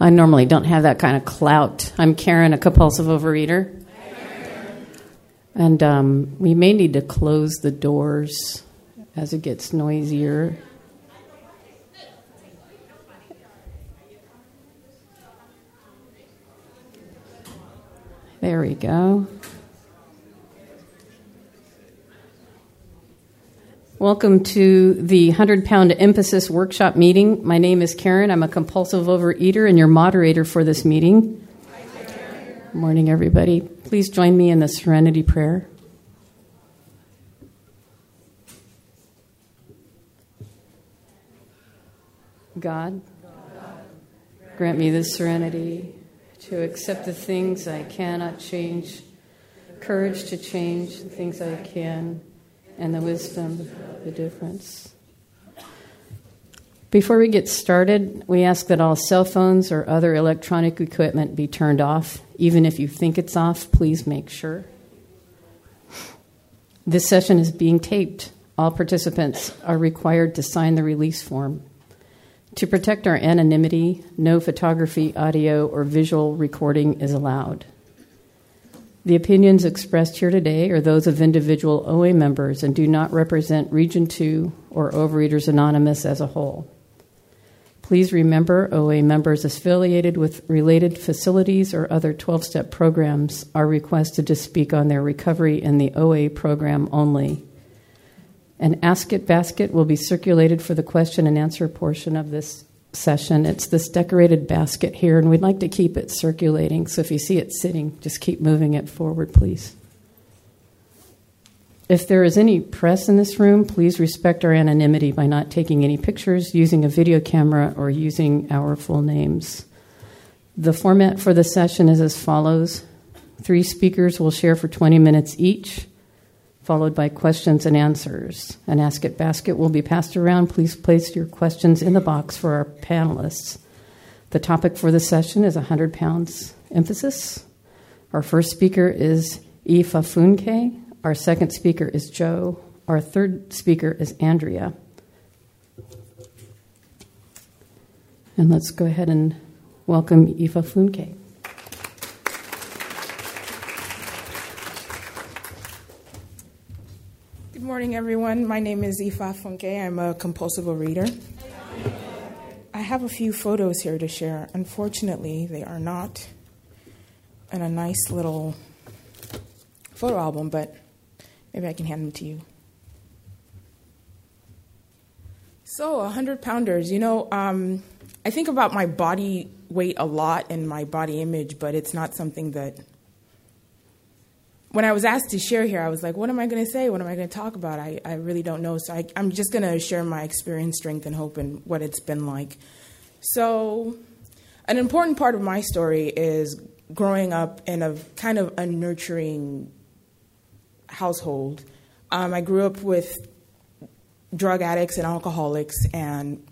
I normally don't have that kind of clout. I'm Karen, a compulsive overeater. And um, we may need to close the doors as it gets noisier. There we go. Welcome to the 100 Pound Emphasis Workshop meeting. My name is Karen. I'm a compulsive overeater and your moderator for this meeting. Good morning, everybody. Please join me in the Serenity Prayer. God, grant me the serenity to accept the things I cannot change, courage to change the things I can and the wisdom, the difference. Before we get started, we ask that all cell phones or other electronic equipment be turned off. Even if you think it's off, please make sure. This session is being taped. All participants are required to sign the release form. To protect our anonymity, no photography, audio, or visual recording is allowed. The opinions expressed here today are those of individual OA members and do not represent Region 2 or Overeaters Anonymous as a whole. Please remember OA members affiliated with related facilities or other 12 step programs are requested to speak on their recovery in the OA program only. An Ask It basket will be circulated for the question and answer portion of this session. It's this decorated basket here, and we'd like to keep it circulating. So if you see it sitting, just keep moving it forward, please. If there is any press in this room, please respect our anonymity by not taking any pictures, using a video camera, or using our full names. The format for the session is as follows three speakers will share for 20 minutes each followed by questions and answers. An Ask It basket will be passed around. Please place your questions in the box for our panelists. The topic for the session is 100 pounds emphasis. Our first speaker is Ifa Funke. Our second speaker is Joe. Our third speaker is Andrea. And let's go ahead and welcome Ifa Funke. Morning, everyone. My name is Ifa Funke. I'm a compulsive reader. I have a few photos here to share. Unfortunately, they are not in a nice little photo album, but maybe I can hand them to you. So, 100 pounders. You know, um, I think about my body weight a lot and my body image, but it's not something that when I was asked to share here, I was like, what am I going to say? What am I going to talk about? I, I really don't know. So I, I'm just going to share my experience, strength, and hope and what it's been like. So, an important part of my story is growing up in a kind of a nurturing household. Um, I grew up with drug addicts and alcoholics and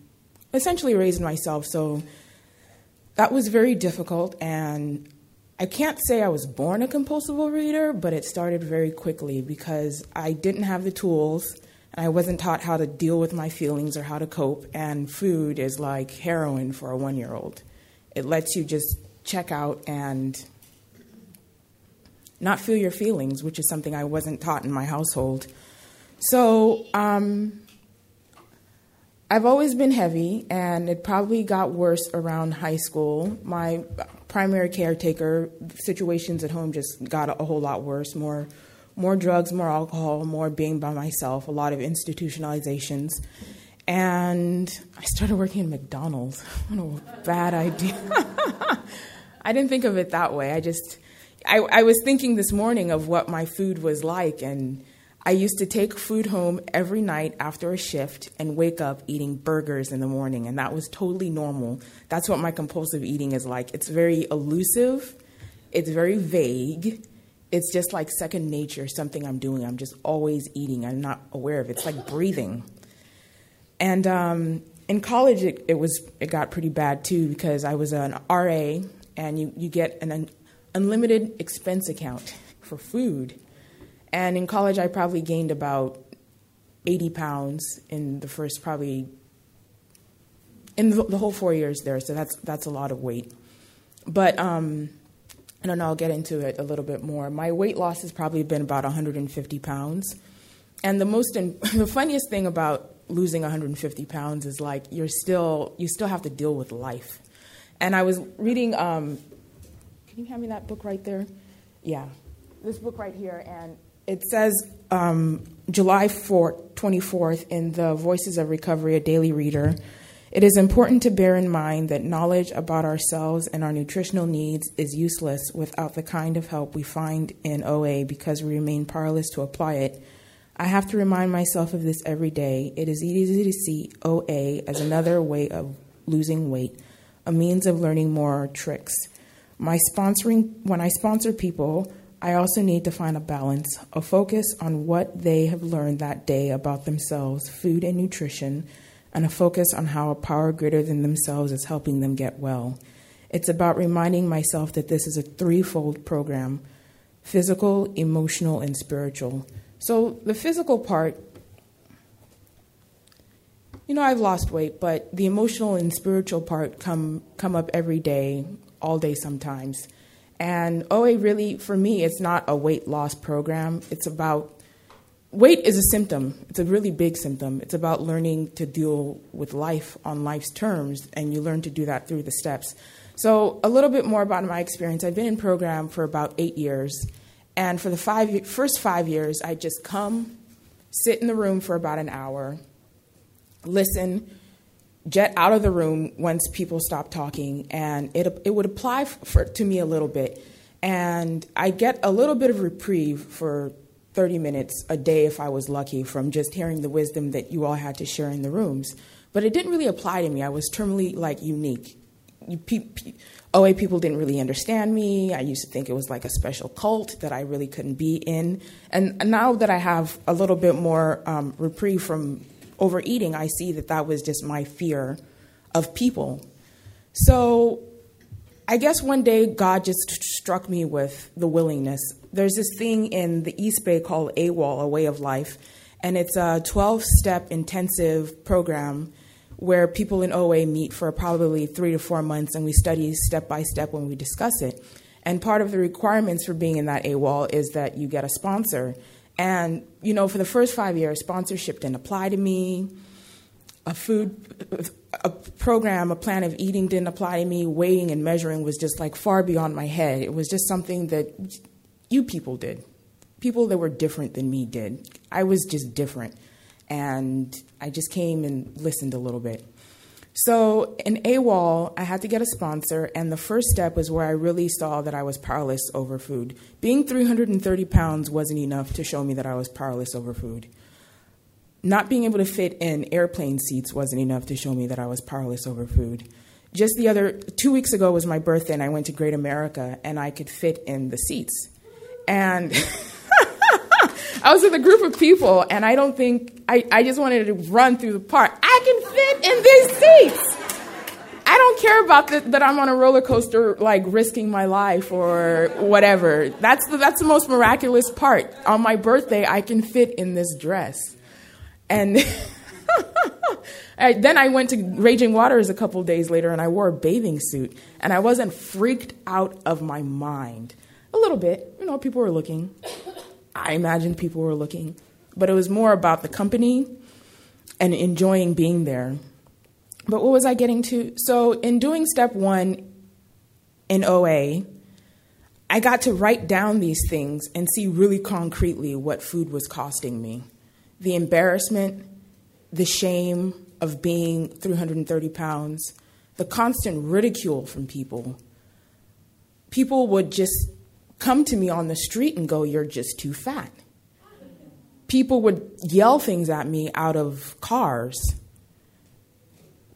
essentially raised myself. So, that was very difficult and I can't say I was born a compulsive reader, but it started very quickly because I didn't have the tools and I wasn't taught how to deal with my feelings or how to cope. And food is like heroin for a one year old. It lets you just check out and not feel your feelings, which is something I wasn't taught in my household. So, um, I've always been heavy, and it probably got worse around high school. My primary caretaker situations at home just got a, whole lot worse. More, more drugs, more alcohol, more being by myself. A lot of institutionalizations, and I started working at McDonald's. What a bad idea! I didn't think of it that way. I just, I, I was thinking this morning of what my food was like, and I used to take food home every night after a shift and wake up eating burgers in the morning, and that was totally normal. That's what my compulsive eating is like. It's very elusive, it's very vague. It's just like second nature, something I'm doing. I'm just always eating. I'm not aware of it. It's like breathing. And um, in college, it, it, was it got pretty bad too because I was an RA, and you, you get an un- unlimited expense account for food and in college, I probably gained about 80 pounds in the first probably in the, the, whole four years there. So that's that's a lot of weight. But um, I don't know. I'll get into it a little bit more. My weight loss has probably been about 150 pounds, and the most in, the funniest thing about losing 150 pounds is like you're still you still have to deal with life. And I was reading. Um, can you hand me that book right there? Yeah, this book right here, and it says um, July 4, 24th in the Voices of Recovery, a daily reader. It is important to bear in mind that knowledge about ourselves and our nutritional needs is useless without the kind of help we find in OA because we remain powerless to apply it. I have to remind myself of this every day. It is easy to see OA as another way of losing weight, a means of learning more tricks. My sponsoring when I sponsor people, I also need to find a balance, a focus on what they have learned that day about themselves, food and nutrition, and a focus on how a power greater than themselves is helping them get well. It's about reminding myself that this is a threefold program physical, emotional, and spiritual. So, the physical part, you know, I've lost weight, but the emotional and spiritual part come, come up every day, all day sometimes. And OA really, for me, it's not a weight loss program. It's about weight is a symptom. It's a really big symptom. It's about learning to deal with life on life's terms, and you learn to do that through the steps. So, a little bit more about my experience. I've been in program for about eight years, and for the five, first five years, I just come, sit in the room for about an hour, listen, jet out of the room once people stop talking, and it it would apply for, to me a little bit, and I get a little bit of reprieve for 30 minutes a day if I was lucky from just hearing the wisdom that you all had to share in the rooms. But it didn't really apply to me. I was terminally like unique. You, pe- pe- OA people didn't really understand me. I used to think it was like a special cult that I really couldn't be in. And now that I have a little bit more um, reprieve from overeating, I see that that was just my fear of people. So I guess one day God just struck me with the willingness. There's this thing in the East Bay called AWOL, a way of life, and it's a 12 step intensive program where people in OA meet for probably three to four months and we study step by step when we discuss it. And part of the requirements for being in that AWOL is that you get a sponsor. And, you know, for the first five years, sponsorship didn't apply to me. A food, a program, a plan of eating didn't apply to me. Weighing and measuring was just like far beyond my head. It was just something that you people did. People that were different than me did. I was just different. And I just came and listened a little bit. So in AWOL, I had to get a sponsor, and the first step was where I really saw that I was powerless over food. Being 330 pounds wasn't enough to show me that I was powerless over food. Not being able to fit in airplane seats wasn't enough to show me that I was powerless over food. Just the other two weeks ago was my birthday, and I went to Great America, and I could fit in the seats. And I was with a group of people, and I don't think, I, I just wanted to run through the park. I can fit in these seats. I don't care about the, that I'm on a roller coaster, like risking my life or whatever. That's the, that's the most miraculous part. On my birthday, I can fit in this dress. And then I went to Raging Waters a couple days later and I wore a bathing suit. And I wasn't freaked out of my mind. A little bit. You know, people were looking. I imagine people were looking, but it was more about the company and enjoying being there. But what was I getting to? So, in doing step one in OA, I got to write down these things and see really concretely what food was costing me the embarrassment, the shame of being 330 pounds, the constant ridicule from people. People would just come to me on the street and go, You're just too fat. People would yell things at me out of cars.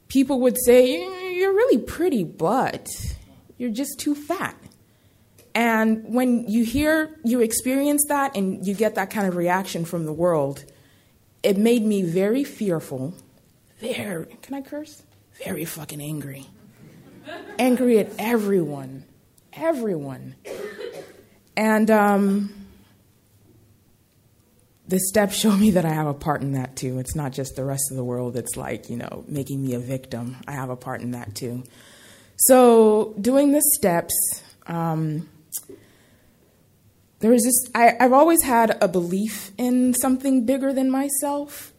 People would say, You're really pretty, but you're just too fat. And when you hear, you experience that, and you get that kind of reaction from the world, it made me very fearful. Very, can I curse? Very fucking angry. angry at everyone. Everyone. And um, the steps show me that I have a part in that too. It's not just the rest of the world that's like, you know, making me a victim. I have a part in that too. So, doing the steps, um, there was this, I, I've always had a belief in something bigger than myself,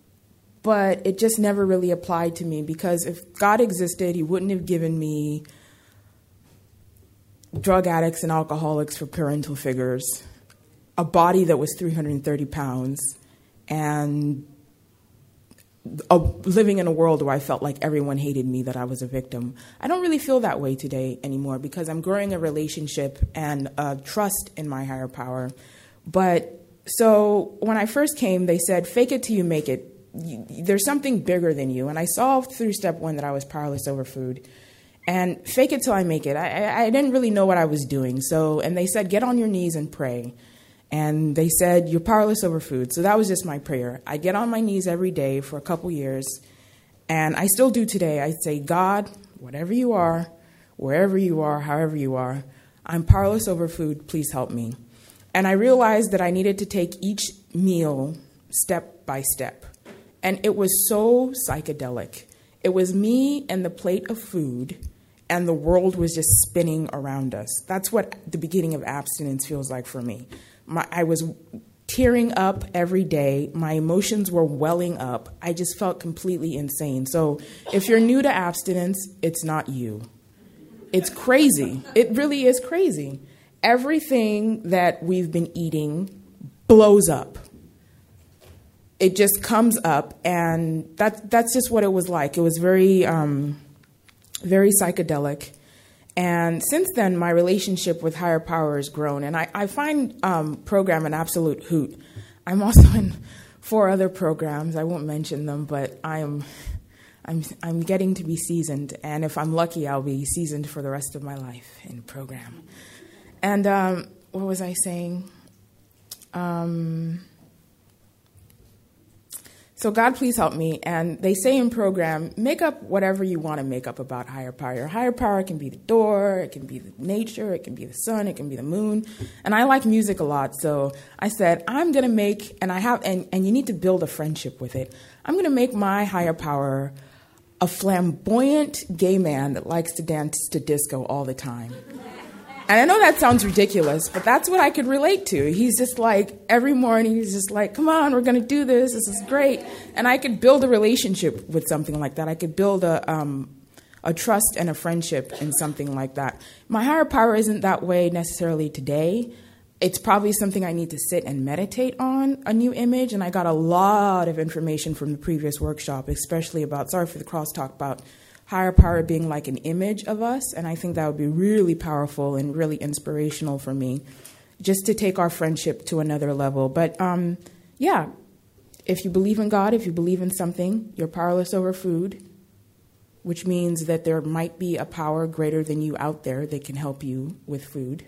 but it just never really applied to me because if God existed, He wouldn't have given me drug addicts and alcoholics for parental figures a body that was 330 pounds and a, living in a world where I felt like everyone hated me, that I was a victim. I don't really feel that way today anymore because I'm growing a relationship and a trust in my higher power. But so when I first came, they said, fake it till you make it. There's something bigger than you. And I saw through step one that I was powerless over food. And fake it till I make it. I, I, didn't really know what I was doing. So, and they said, get on your knees and pray. And they said you're powerless over food. So that was just my prayer. I get on my knees every day for a couple years. And i still do today. I say god whatever you are wherever you are however you are i'm powerless over food. Please help me. And i realized that i needed to take each meal step by step. And it was so psychedelic. It was me and the plate of food and the world was just spinning around us that's what the beginning of abstinence feels like for me my, I was tearing up every day. My emotions were welling up. I just felt completely insane. So, if you're new to abstinence, it's not you. It's crazy. It really is crazy. Everything that we've been eating blows up. It just comes up, and that, that's just what it was like. It was very, um, very psychedelic. And since then, my relationship with higher power has grown. And I, I find um, program an absolute hoot. I'm also in four other programs. I won't mention them, but I'm, I'm, I'm getting to be seasoned. And if I'm lucky, I'll be seasoned for the rest of my life in program. And um, what was I saying? Um, so, God, please help me. And they say in program, make up whatever you want to make up about higher power. Your higher power can be the door, it can be the nature, it can be the sun, it can be the moon. And I like music a lot, so I said, I'm going to make, and I have, and, and you need to build a friendship with it. I'm going to make my higher power a flamboyant gay man that likes to dance to disco all the time. And I know that sounds ridiculous, but that's what I could relate to. He's just like, every morning, he's just like, come on, we're going to do this. This is great. And I could build a relationship with something like that. I could build a, um, a trust and a friendship in something like that. My higher power isn't that way necessarily today. It's probably something I need to sit and meditate on a new image. And I got a lot of information from the previous workshop, especially about, sorry for the crosstalk, about higher power being like an image of us. And I think that would be really powerful and really inspirational for me just to take our friendship to another level. But um, yeah, if you believe in God, if you believe in something, you're powerless over food, which means that there might be a power greater than you out there that can help you with food.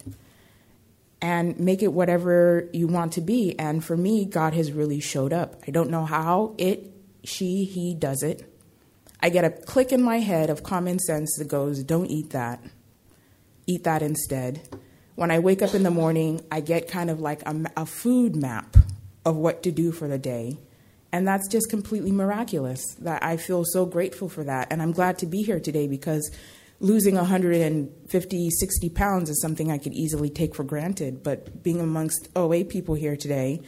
And make it whatever you want to be. And for me, God has really showed up. I don't know how it, she, he does it I get a click in my head of common sense that goes, don't eat that. Eat that instead. When I wake up in the morning, I get kind of like a, a food map of what to do for the day. And that's just completely miraculous. That I feel so grateful for that. And I'm glad to be here today because losing 150, 60 pounds is something I could easily take for granted. But being amongst OA people here today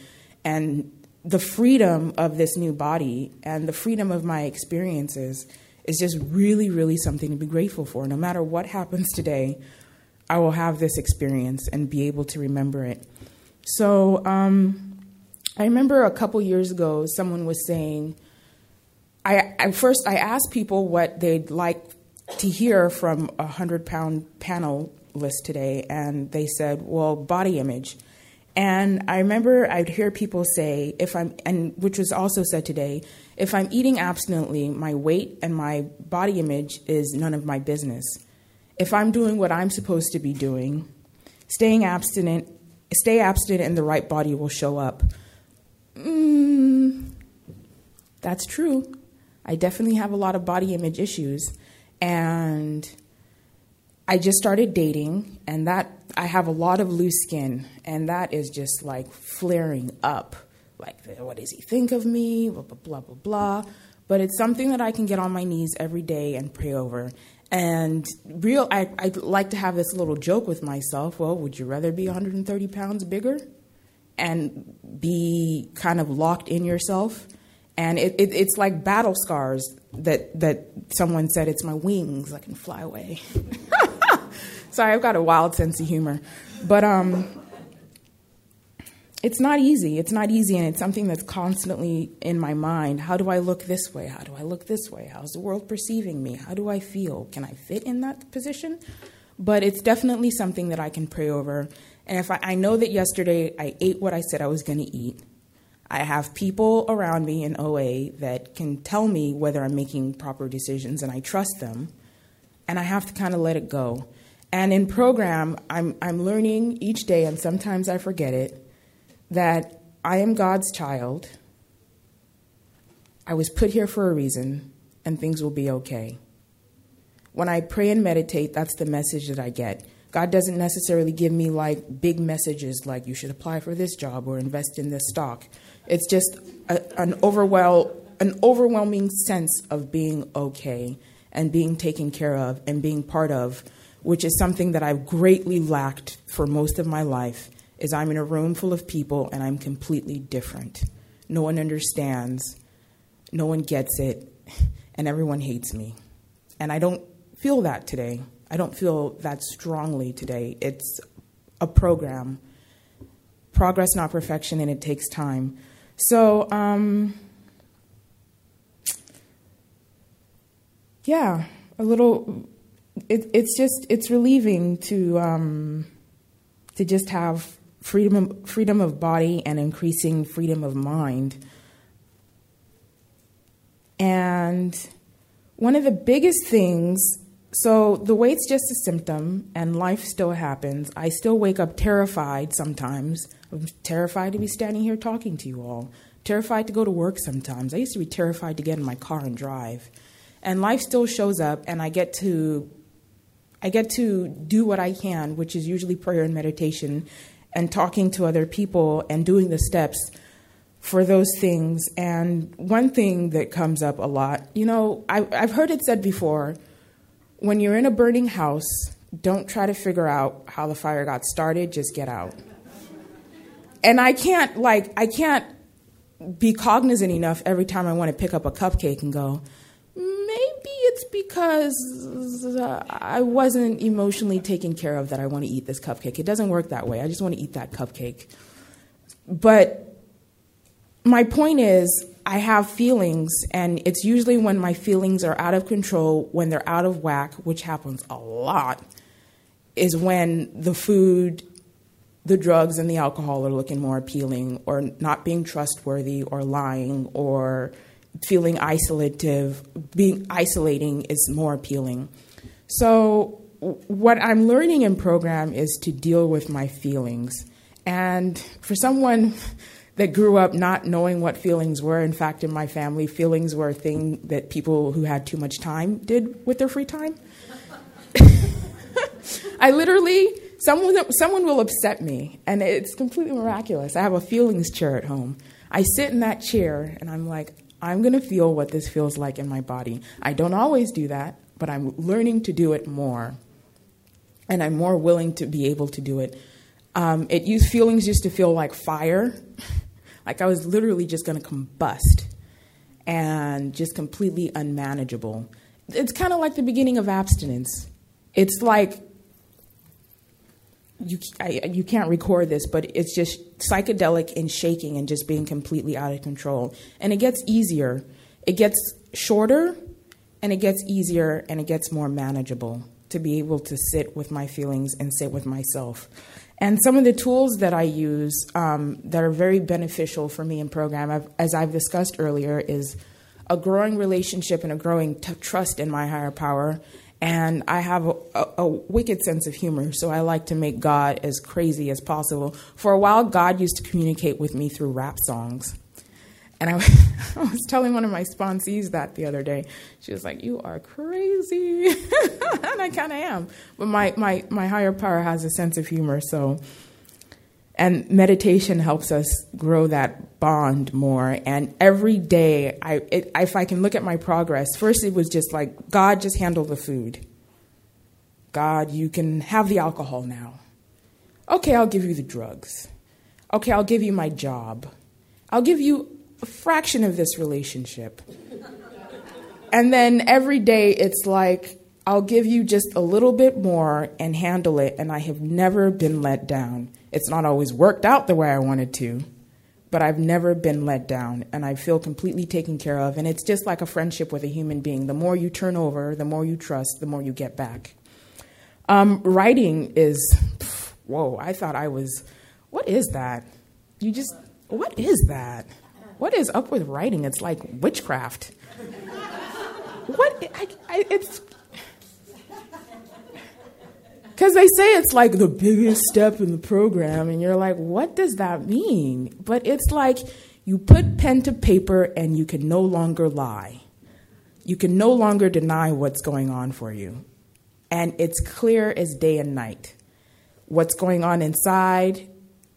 and the freedom of this new body and the freedom of my experiences is just really, really something to be grateful for. No matter what happens today, I will have this experience and be able to remember it. So, um, I remember a couple years ago, someone was saying, I, I first I asked people what they'd like to hear from a hundred pound panel list today, and they said, "Well, body image." And I remember I'd hear people say, if I'm, and which was also said today, if I'm eating abstinently, my weight and my body image is none of my business. If I'm doing what I'm supposed to be doing, staying abstinent, stay abstinent and the right body will show up. Mm, that's true. I definitely have a lot of body image issues. And I just started dating, and that I have a lot of loose skin, and that is just like flaring up like, what does he think of me? Blah, blah, blah, blah, blah. But it's something that I can get on my knees every day and pray over. And real, I, I like to have this little joke with myself. Well, would you rather be 130 pounds bigger and be kind of locked in yourself? And it, it, it's like battle scars that that someone said it's my wings. I can fly away. Sorry, I've got a wild sense of humor, but um, it's not easy. It's not easy, and it's something that's constantly in my mind. How do I look this way? How do I look this way? How's the world perceiving me? How do I feel? Can I fit in that position? But it's definitely something that I can pray over. And if I, I know that yesterday I ate what I said I was going to eat, I have people around me in OA that can tell me whether I'm making proper decisions, and I trust them. And I have to kind of let it go. And in program, I'm, I'm learning each day, and sometimes I forget it that I am God's child. I was put here for a reason, and things will be okay. When I pray and meditate, that's the message that I get. God doesn't necessarily give me like big messages like you should apply for this job or invest in this stock. It's just a, an, overwhel- an overwhelming sense of being okay and being taken care of and being part of, which is something that I've greatly lacked for most of my life is I'm in a room full of people and I'm completely different. No one understands, no one gets it, and everyone hates me. And I don't feel that today. I don't feel that strongly today. It's a program. Progress, not perfection, and it takes time. So, um, yeah, a little. It, it's just it's relieving to um, to just have freedom, freedom of body and increasing freedom of mind. And one of the biggest things so the weight's just a symptom, and life still happens. I still wake up terrified sometimes. I'm terrified to be standing here talking to you all. Terrified to go to work sometimes. I used to be terrified to get in my car and drive. And life still shows up, and I get to I get to do what I can, which is usually prayer and meditation, and talking to other people and doing the steps for those things. And one thing that comes up a lot, you know, I, I've heard it said before when you're in a burning house, don't try to figure out how the fire got started, just get out. And I can't, like, I can't be cognizant enough every time I want to pick up a cupcake and go, it's because I wasn't emotionally taken care of that I want to eat this cupcake. It doesn't work that way. I just want to eat that cupcake. But my point is, I have feelings, and it's usually when my feelings are out of control, when they're out of whack, which happens a lot, is when the food, the drugs, and the alcohol are looking more appealing, or not being trustworthy, or lying, or feeling isolative, being isolating is more appealing. So, what I'm learning in program is to deal with my feelings. And for someone that grew up not knowing what feelings were, in fact, in my family, feelings were a thing that people who had too much time did with their free time. I literally, someone, someone will upset me, and it's completely miraculous. I have a feelings chair at home. I sit in that chair, and I'm like, I'm going to feel what this feels like in my body. I don't always do that, but I'm learning to do it more. And I'm more willing to be able to do it. Um, it used feelings used to feel like fire, like I was literally just going to combust and just completely unmanageable. It's kind of like the beginning of abstinence. It's like you I, you can't record this, but it's just psychedelic and shaking and just being completely out of control. And it gets easier. It gets shorter, and it gets easier, and it gets more manageable to be able to sit with my feelings and sit with myself. And some of the tools that I use um, that are very beneficial for me in program, I've, as I've discussed earlier, is a growing relationship and a growing t- trust in my higher power and I have a, a, a, wicked sense of humor, so I like to make God as crazy as possible. For a while, God used to communicate with me through rap songs. And I, I was telling one of my sponsees that the other day. She was like, You are crazy. and I kind of am. But my, my, my higher power has a sense of humor, so. And meditation helps us grow that bond more. And every day, I, it, if I can look at my progress, first it was just like, God, just handle the food. God, you can have the alcohol now. Okay, I'll give you the drugs. Okay, I'll give you my job. I'll give you a fraction of this relationship. and then every day it's like, I'll give you just a little bit more and handle it, and I have never been let down. It's not always worked out the way I wanted to, but I've never been let down, and I feel completely taken care of. And it's just like a friendship with a human being. The more you turn over, the more you trust, the more you get back. Um, writing is, whoa, I thought I was, what is that? You just, what is that? What is up with writing? It's like witchcraft. What? I, I, it's because they say it's like the biggest step in the program, and you're like, what does that mean? But it's like you put pen to paper and you can no longer lie. You can no longer deny what's going on for you. And it's clear as day and night what's going on inside,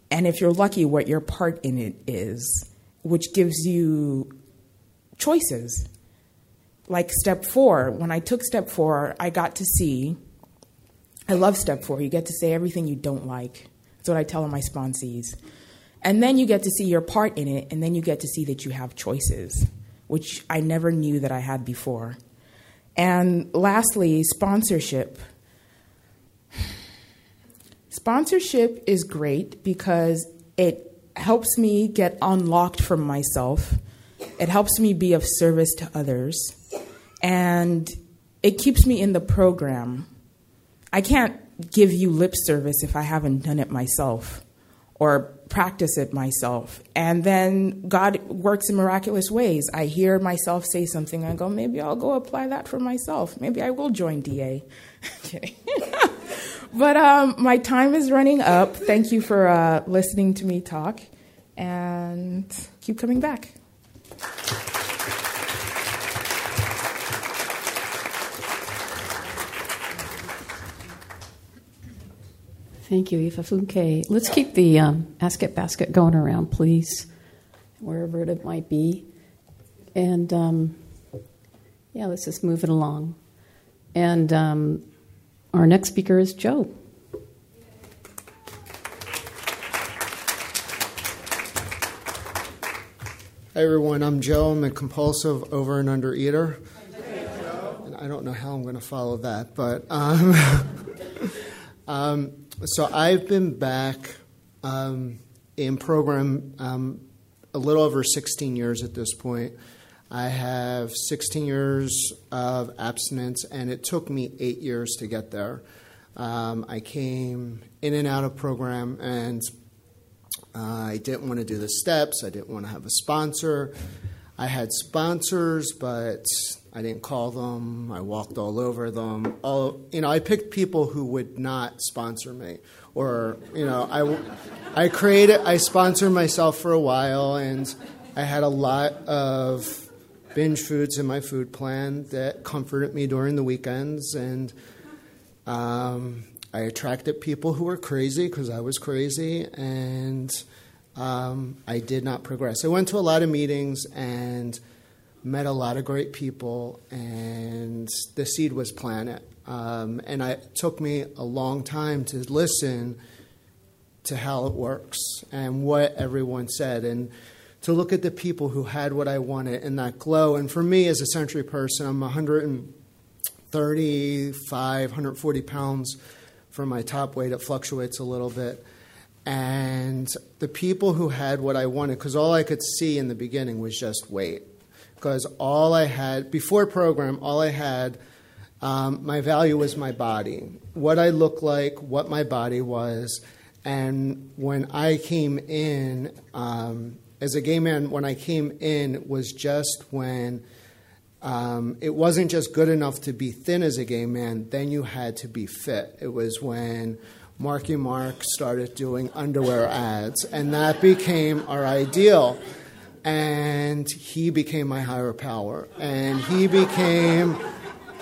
and if you're lucky, what your part in it is, which gives you choices. Like step four, when I took step four, I got to see I love step four. You get to say everything you don't like. That's what I tell my sponsees. And then you get to see your part in it, and then you get to see that you have choices, which I never knew that I had before. And lastly, sponsorship. Sponsorship is great because it helps me get unlocked from myself. It helps me be of service to others. And it keeps me in the program I can't give you lip service if I haven't done it myself or practice it myself. And then God works in miraculous ways. I hear myself say something, I go, maybe I'll go apply that for myself. Maybe I will join DA. okay. but um, my time is running up. Thank you for uh, listening to me talk, and keep coming back. Thank you, Ifa Funke. Let's keep the um, Ask It basket going around, please, wherever it might be. And um, yeah, let's just move it along. And um, our next speaker is Joe. Hey everyone, I'm Joe. I'm a compulsive over and under eater. And I don't know how I'm going to follow that, but um, um, so I've been back um, in program um, a little over 16 years at this point. I have 16 years of abstinence, and it took me eight years to get there. Um, I came in and out of program, and uh, I didn't want to do the steps. I didn't want to have a sponsor. I had sponsors, but I didn't call them. I walked all over them. All you know, I picked people who would not sponsor me, or you know, I I created. I sponsored myself for a while, and I had a lot of binge foods in my food plan that comforted me during the weekends, and um, I attracted people who were crazy because I was crazy, and um, I did not progress. I went to a lot of meetings and met a lot of great people, and the seed was planted. Um, and I, it took me a long time to listen to how it works and what everyone said, and to look at the people who had what I wanted and that glow. And for me, as a century person, I'm 135, 140 pounds for my top weight. It fluctuates a little bit and the people who had what I wanted, because all I could see in the beginning was just weight. Because all I had, before program, all I had, um, my value was my body. What I looked like, what my body was. And when I came in, um, as a gay man, when I came in, was just when um, it wasn't just good enough to be thin as a gay man, then you had to be fit. It was when Marky Mark started doing underwear ads, and that became our ideal. And he became my higher power, and he became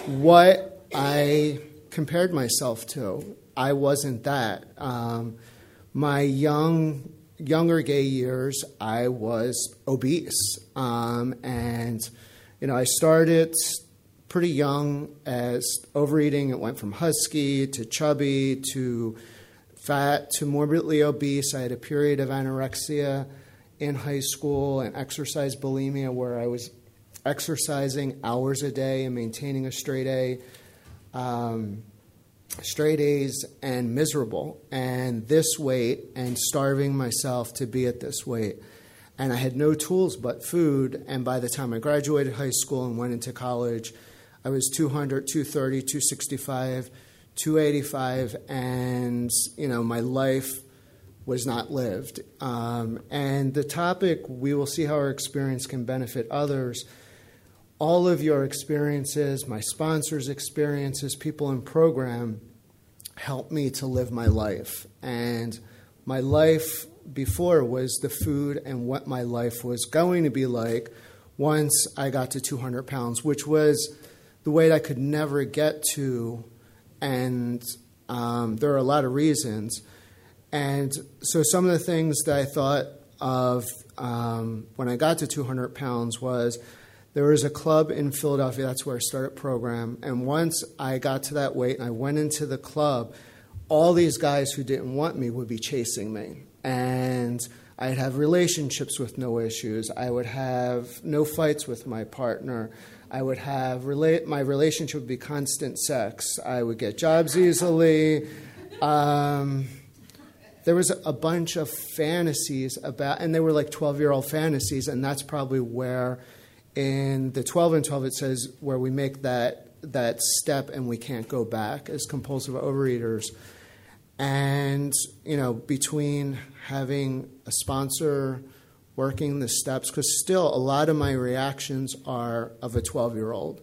what I compared myself to. I wasn't that. Um, my young younger gay years, I was obese, um, and you know I started pretty young as overeating. It went from husky to chubby to fat to morbidly obese. I had a period of anorexia in high school and exercise bulimia where I was exercising hours a day and maintaining a straight A. Um, straight A's and miserable, and this weight, and starving myself to be at this weight. And I had no tools but food. And by the time I graduated high school and went into college, I was 200, 230, 265, 285, and you know my life was not lived. Um, and the topic, we will see how our experience can benefit others. All of your experiences, my sponsors' experiences, people in program, helped me to live my life. And my life before was the food and what my life was going to be like once I got to 200 pounds, which was the weight I could never get to. And um, there are a lot of reasons. And so some of the things that I thought of um, when I got to 200 pounds was there was a club in Philadelphia, that's where I started program. And once I got to that weight and I went into the club, all these guys who didn't want me would be chasing me. And I'd have relationships with no issues. I would have no fights with my partner. I would have relate my relationship would be constant sex. I would get jobs easily. Um, there was a bunch of fantasies about, and they were like 12 year old fantasies, and that's probably where in the 12 and 12 it says where we make that, that step and we can't go back as compulsive overeaters. And, you know, between having a sponsor, working the steps, because still a lot of my reactions are of a 12 year old.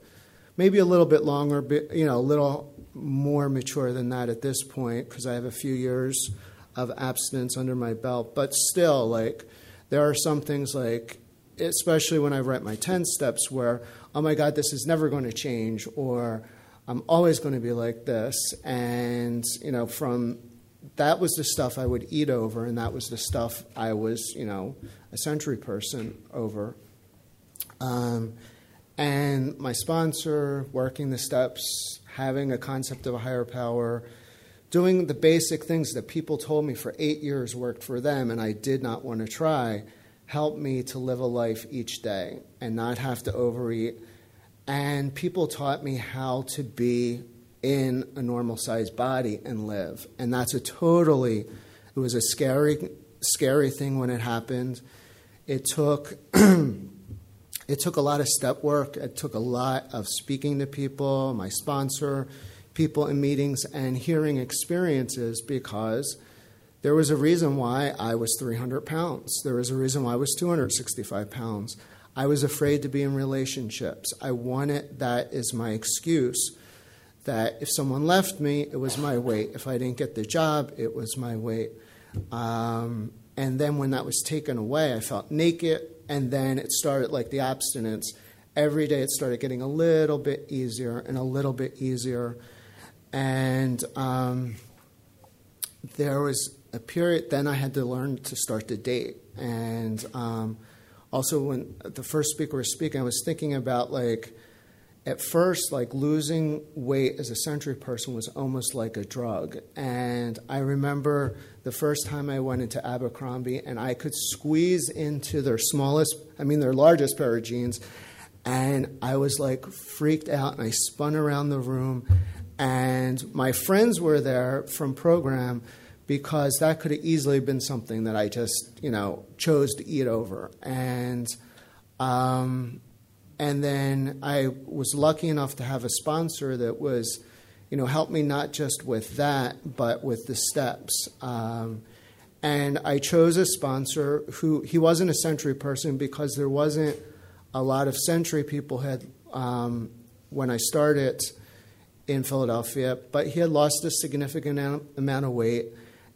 Maybe a little bit longer, but, you know, a little more mature than that at this point, because I have a few years of abstinence under my belt. But still, like, there are some things like, especially when I write my 10 steps, where, oh my God, this is never going to change, or I'm always going to be like this. And, you know, from that was the stuff I would eat over, and that was the stuff I was, you know, a century person over. Um, and my sponsor, working the steps, having a concept of a higher power, doing the basic things that people told me for eight years worked for them and I did not want to try helped me to live a life each day and not have to overeat. And people taught me how to be in a normal sized body and live. And that's a totally, it was a scary, scary thing when it happened. It took, it took a lot of step work. It took a lot of speaking to people, my sponsor, people in meetings and hearing experiences because there was a reason why I was 300 pounds. There was a reason why I was 265 pounds. I was afraid to be in relationships. I wanted that as my excuse that if someone left me, it was my weight. If I didn't get the job, it was my weight. Um, and then when that was taken away, I felt naked. And then it started like the abstinence. Every day it started getting a little bit easier and a little bit easier. And um, there was a period, then I had to learn to start to date. And um, also, when the first speaker was speaking, I was thinking about like, at first, like losing weight as a century person was almost like a drug. And I remember the first time I went into Abercrombie and I could squeeze into their smallest, I mean, their largest pair of jeans. And I was like freaked out and I spun around the room and my friends were there from program because that could have easily been something that I just, you know, chose to eat over. And um, and then I was lucky enough to have a sponsor that was, you know, helped me not just with that, but with the steps. Um, and I chose a sponsor who he wasn't a century person because there wasn't a lot of century people had um, when I started in Philadelphia, but he had lost a significant amount of weight,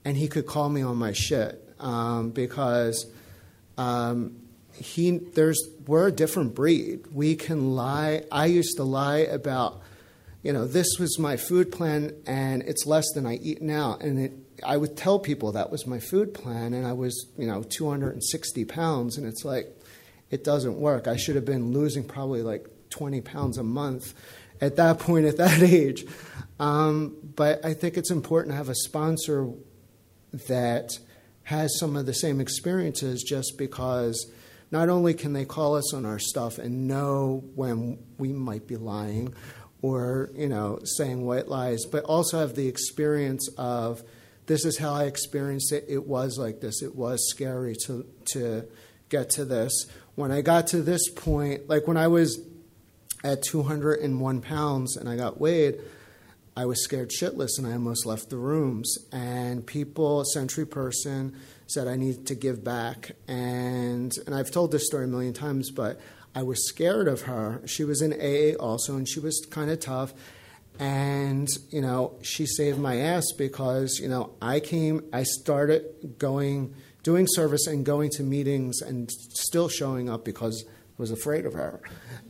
and he could call me on my shit um, because um, he there's we're a different breed. We can lie. I used to lie about you know, this was my food plan and it's less than I eat now. And it, I would tell people that was my food plan and I was, you know, 260 pounds. And it's like, it doesn't work. I should have been losing probably like 20 pounds a month at that point, at that age. Um, but I think it's important to have a sponsor that has some of the same experiences just because not only can they call us on our stuff and know when we might be lying or you know saying white lies but also have the experience of this is how I experienced it. It was like this. It was scary to to get to this. When I got to this point like when I was at 201 pounds and I got weighed I was scared shitless and I almost left the rooms. And people, a century person, said I need to give back. And and I've told this story a million times, but I was scared of her. She was in AA also, and she was kind of tough. And you know, she saved my ass because you know I came, I started going, doing service and going to meetings and still showing up because I was afraid of her.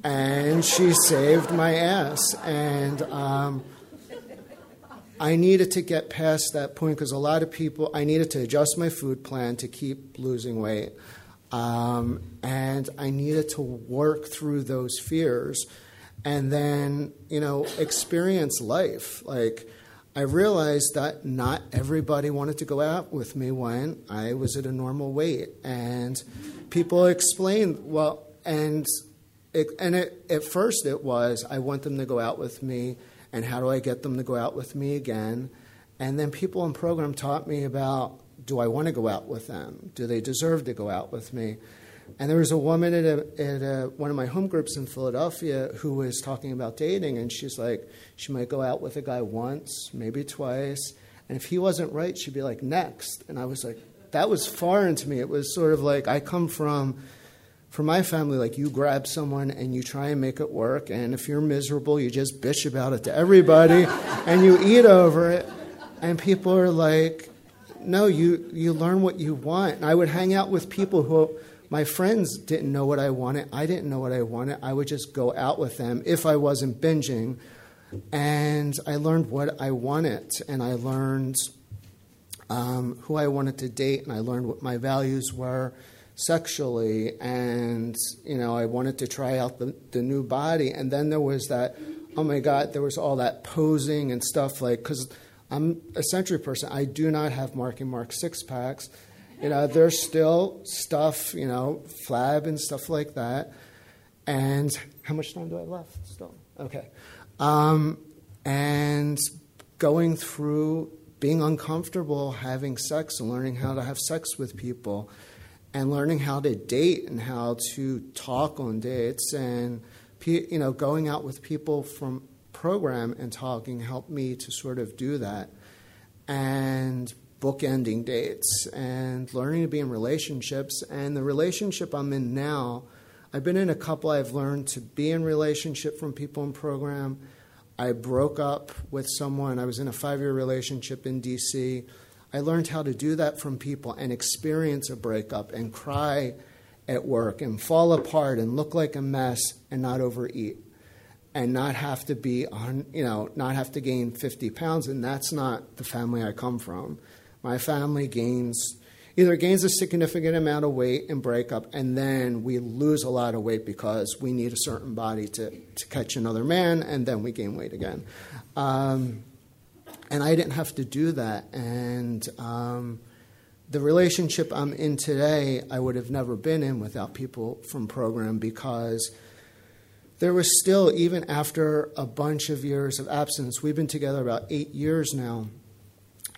And she saved my ass. And um, I needed to get past that point because a lot of people, I needed to adjust my food plan to keep losing weight. Um, and I needed to work through those fears and then, you know, experience life. Like, I realized that not everybody wanted to go out with me when I was at a normal weight. And people explained, well, and it, and it, at first it was, I want them to go out with me and how do I get them to go out with me again? And then people in program taught me about do I want to go out with them? Do they deserve to go out with me? And there was a woman at, a, at a, one of my home groups in Philadelphia who was talking about dating, and she's like, she might go out with a guy once, maybe twice, and if he wasn't right, she'd be like, next. And I was like, that was foreign to me. It was sort of like I come from for my family, like you grab someone and you try and make it work, and if you're miserable, you just bitch about it to everybody and you eat over it. And people are like, no, you, you learn what you want. And I would hang out with people who my friends didn't know what I wanted. I didn't know what I wanted. I would just go out with them if I wasn't binging. And I learned what I wanted, and I learned um, who I wanted to date, and I learned what my values were sexually and you know i wanted to try out the, the new body. And then there was that oh my god there was all that posing and stuff like because i'm a century person. I do not have marky mark six packs you know there's still stuff you know flab and stuff like that. And how much time do i have left still? Okay. Um, and going through being uncomfortable having sex and learning how to have sex with people and learning how to date and how to talk on dates and you know going out with people from program and talking helped me to sort of do that and bookending dates and learning to be in relationships. And the relationship I'm in now I've been in a couple I've learned to be in relationship from people in program. I broke up with someone. I was in a 5-year relationship in DC I learned how to do that from people and experience a breakup and cry at work and fall apart and look like a mess and not overeat and not have to be on, you know, not have to gain 50 pounds. And that's not the family I come from. My family gains either gains a significant amount of weight and break up, and then we lose a lot of weight because we need a certain body to, to catch another man, and then we gain weight again. Um, and I didn't have to do that. And um, the relationship I'm in today, I would have never been in without people from program because there was still, even after a bunch of years of absence, we've been together about eight years now,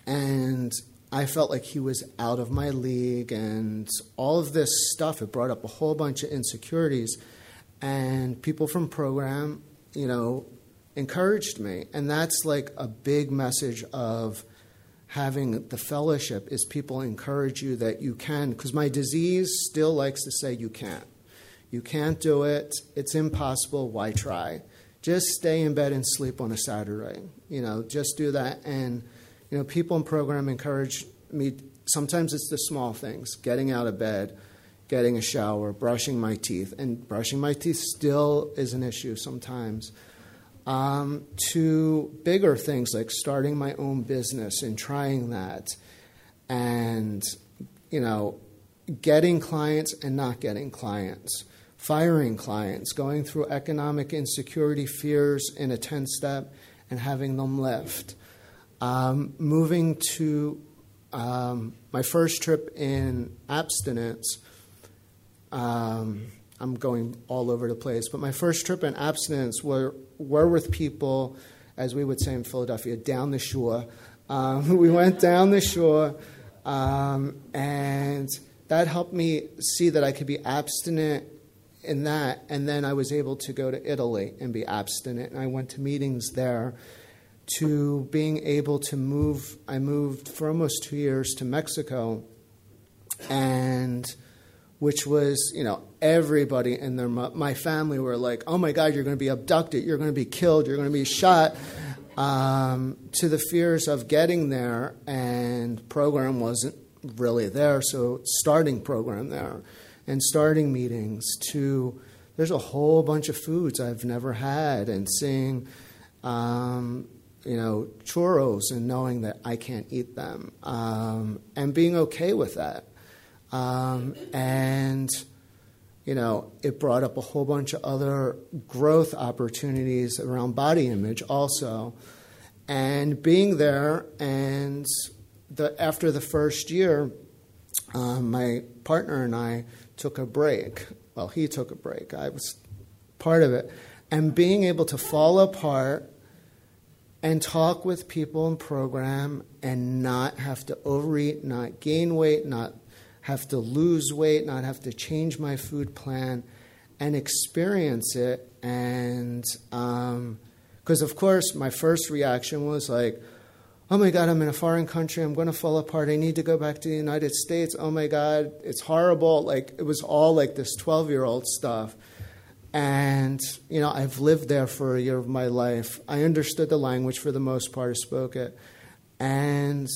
and I felt like he was out of my league and all of this stuff. It brought up a whole bunch of insecurities, and people from program, you know, encouraged me. And that's like a big message of having the fellowship is people encourage you that you can because my disease still likes to say you can't. You can't do it. It's impossible. Why try? Just stay in bed and sleep on a Saturday. You know, just do that. And, you know, people in program encourage me. Sometimes it's the small things getting out of bed, getting a shower, brushing my teeth. And brushing my teeth still is an issue sometimes. Um, to bigger things like starting my own business and trying that, and you know, getting clients and not getting clients, firing clients, going through economic insecurity fears in a 10 step and having them lift, um, moving to um, my first trip in abstinence. Um, I'm going all over the place, but my first trip in abstinence were, were with people, as we would say in Philadelphia, down the shore. Um, we went down the shore, um, and that helped me see that I could be abstinent in that. And then I was able to go to Italy and be abstinent. And I went to meetings there to being able to move. I moved for almost two years to Mexico, and which was, you know, everybody in their my family were like, "Oh my God, you're going to be abducted, you're going to be killed, you're going to be shot." Um, to the fears of getting there, and program wasn't really there. So starting program there, and starting meetings. To there's a whole bunch of foods I've never had, and seeing. Um, you know, churros and knowing that I can't eat them um, and being okay with that. Um, and, you know, it brought up a whole bunch of other growth opportunities around body image also. And being there, and the, after the first year, um, my partner and I took a break. Well, he took a break. I was part of it. And being able to fall apart and talk with people in program and not have to overeat, not gain weight, not have to lose weight, not have to change my food plan, and experience it. And because, um, of course, my first reaction was like, oh my God, I'm in a foreign country, I'm going to fall apart, I need to go back to the United States, oh my God, it's horrible. Like, it was all like this 12 year old stuff. And, you know, I've lived there for a year of my life. I understood the language for the most part, I spoke it. And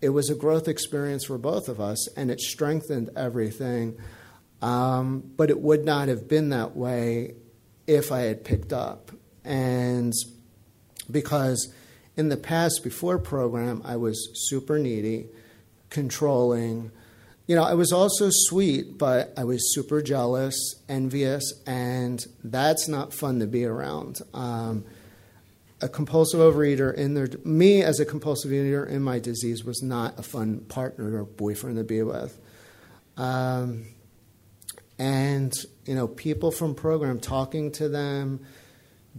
it was a growth experience for both of us, and it strengthened everything. Um, but it would not have been that way if I had picked up. And because in the past, before program, I was super needy, controlling, you know, I was also sweet, but I was super jealous, envious, and that's not fun to be around. Um, a compulsive overeater in their me as a compulsive eater in my disease was not a fun partner or boyfriend to be with. Um, and you know, people from program talking to them,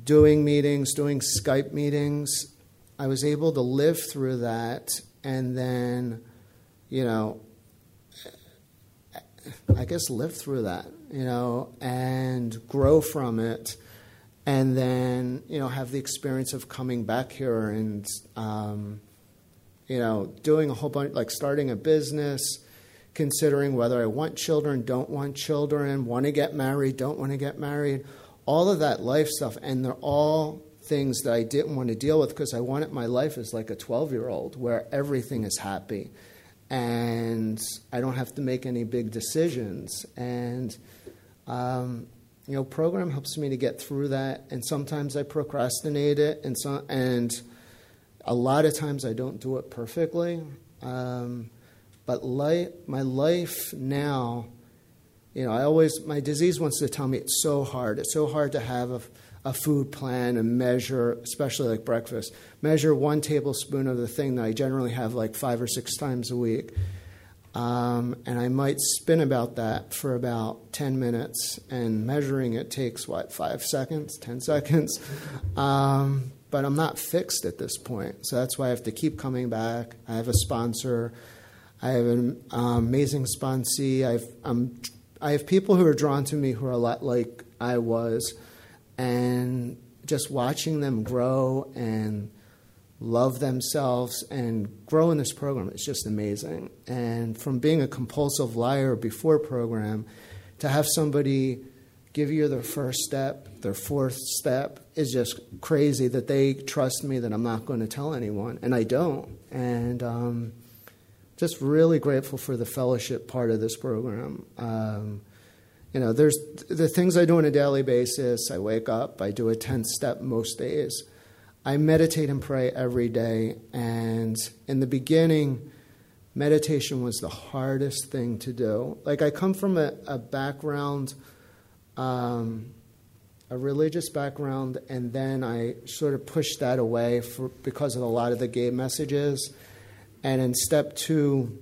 doing meetings, doing Skype meetings. I was able to live through that, and then, you know, I guess, live through that, you know, and grow from it, and then, you know, have the experience of coming back here and, um, you know, doing a whole bunch, like starting a business, considering whether I want children, don't want children, want to get married, don't want to get married, all of that life stuff, and they're all things that I didn't want to deal with because I wanted my life as like a 12 year old where everything is happy and I don't have to make any big decisions. And um, you know, program helps me to get through that. And sometimes I procrastinate it, and so and a lot of times I don't do it perfectly. Um, but life, my life now, you know, I always my disease wants to tell me it's so hard. It's so hard to have a a food plan and measure, especially like breakfast, measure one tablespoon of the thing that I generally have like five or six times a week. Um, and I might spin about that for about 10 minutes, and measuring it takes what, five seconds, 10 seconds? Um, but I'm not fixed at this point. So that's why I have to keep coming back. I have a sponsor. I have an um, amazing sponsee. I've, I'm, I have people who are drawn to me who are a lot like I was and just watching them grow and love themselves and grow in this program It's just amazing. And from being a compulsive liar before program to have somebody give you their first step, their fourth step is just crazy that they trust me that I'm not going to tell anyone, and I don't. And um, just really grateful for the fellowship part of this program. Um, you know, there's the things I do on a daily basis. I wake up, I do a 10 step most days. I meditate and pray every day. And in the beginning, meditation was the hardest thing to do. Like, I come from a, a background, um, a religious background, and then I sort of pushed that away for, because of a lot of the gay messages. And in step two,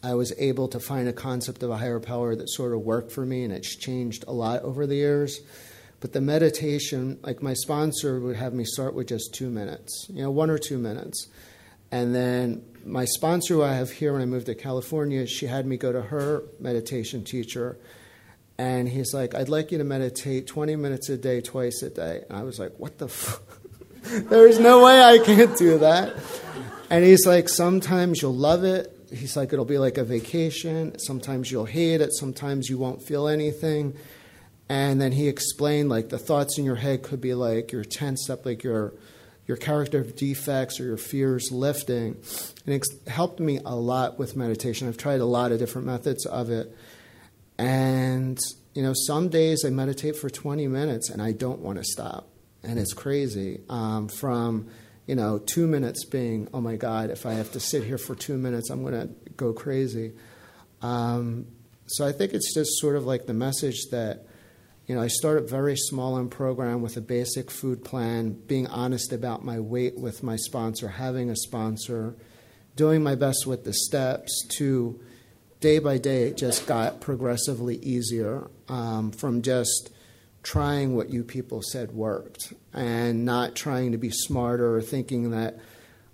I was able to find a concept of a higher power that sort of worked for me, and it's changed a lot over the years. But the meditation, like my sponsor would have me start with just two minutes, you know, one or two minutes. And then my sponsor, who I have here when I moved to California, she had me go to her meditation teacher. And he's like, I'd like you to meditate 20 minutes a day, twice a day. And I was like, what the f- There's no way I can't do that. And he's like, sometimes you'll love it, he's like, it'll be like a vacation. Sometimes you'll hate it. Sometimes you won't feel anything. And then he explained like the thoughts in your head could be like your tense up, like your your character defects or your fears lifting. And it helped me a lot with meditation. I've tried a lot of different methods of it. And, you know, some days I meditate for 20 minutes and I don't want to stop. And it's crazy. Um, from you know, two minutes being, oh my God, if I have to sit here for two minutes, I'm going to go crazy. Um, so I think it's just sort of like the message that, you know, I started very small in program with a basic food plan, being honest about my weight with my sponsor, having a sponsor, doing my best with the steps to day by day, it just got progressively easier um, from just trying what you people said worked and not trying to be smarter or thinking that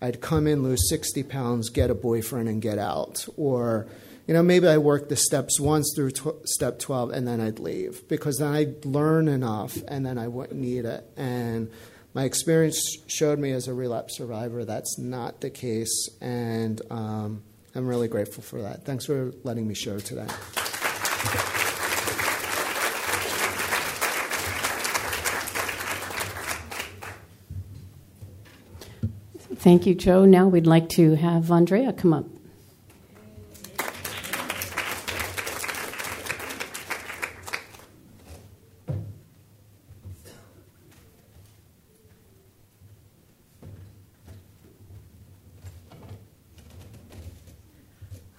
I'd come in, lose 60 pounds, get a boyfriend, and get out. Or, you know, maybe I worked the steps once through tw- step 12 and then I'd leave because then I'd learn enough and then I wouldn't need it. And my experience showed me as a relapse survivor that's not the case. And um, I'm really grateful for that. Thanks for letting me share today. Thank you, Joe. Now we'd like to have Andrea come up.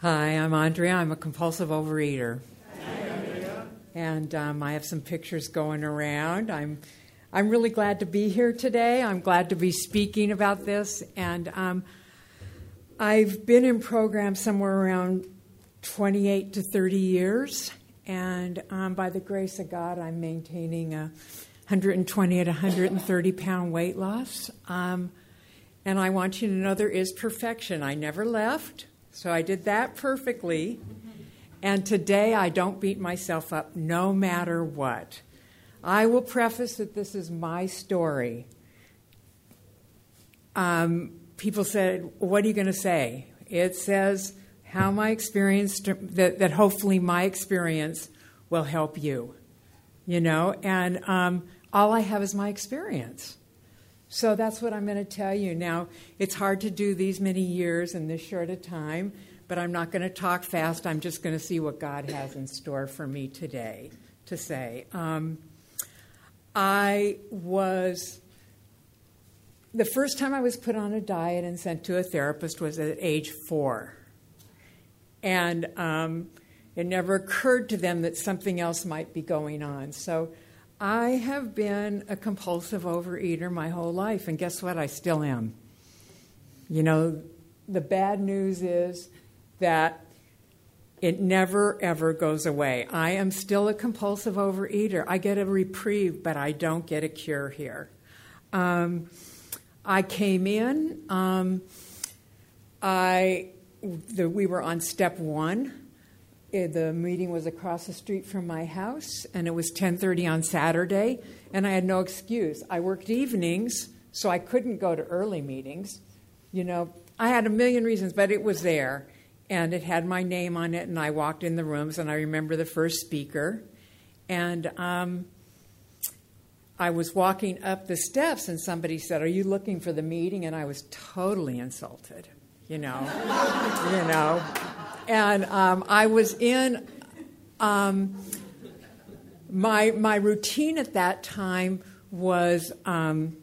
Hi, I'm Andrea. I'm a compulsive overeater. Hi, Andrea. And um, I have some pictures going around. I'm I'm really glad to be here today. I'm glad to be speaking about this. And um, I've been in programs somewhere around 28 to 30 years. And um, by the grace of God, I'm maintaining a 120 to 130 pound weight loss. Um, and I want you to know there is perfection. I never left, so I did that perfectly. And today I don't beat myself up no matter what. I will preface that this is my story. Um, people said, What are you going to say? It says how my experience, that, that hopefully my experience will help you. You know, and um, all I have is my experience. So that's what I'm going to tell you. Now, it's hard to do these many years in this short a time, but I'm not going to talk fast. I'm just going to see what God has in store for me today to say. Um, I was the first time I was put on a diet and sent to a therapist was at age four. And um, it never occurred to them that something else might be going on. So I have been a compulsive overeater my whole life, and guess what? I still am. You know, the bad news is that it never, ever goes away. I am still a compulsive overeater. I get a reprieve, but I don't get a cure here. Um, I came in. Um, I the, we were on step one. Uh, the meeting was across the street from my house, and it was 10:30 on Saturday, and I had no excuse. I worked evenings, so I couldn't go to early meetings. You know, I had a million reasons, but it was there and it had my name on it. And I walked in the rooms, and I remember the first speaker, and um, I was walking up the steps, and somebody said, "Are you looking for the meeting?" And I was totally insulted, you know, you know, and um, I was in. Um, my my routine at that time was um,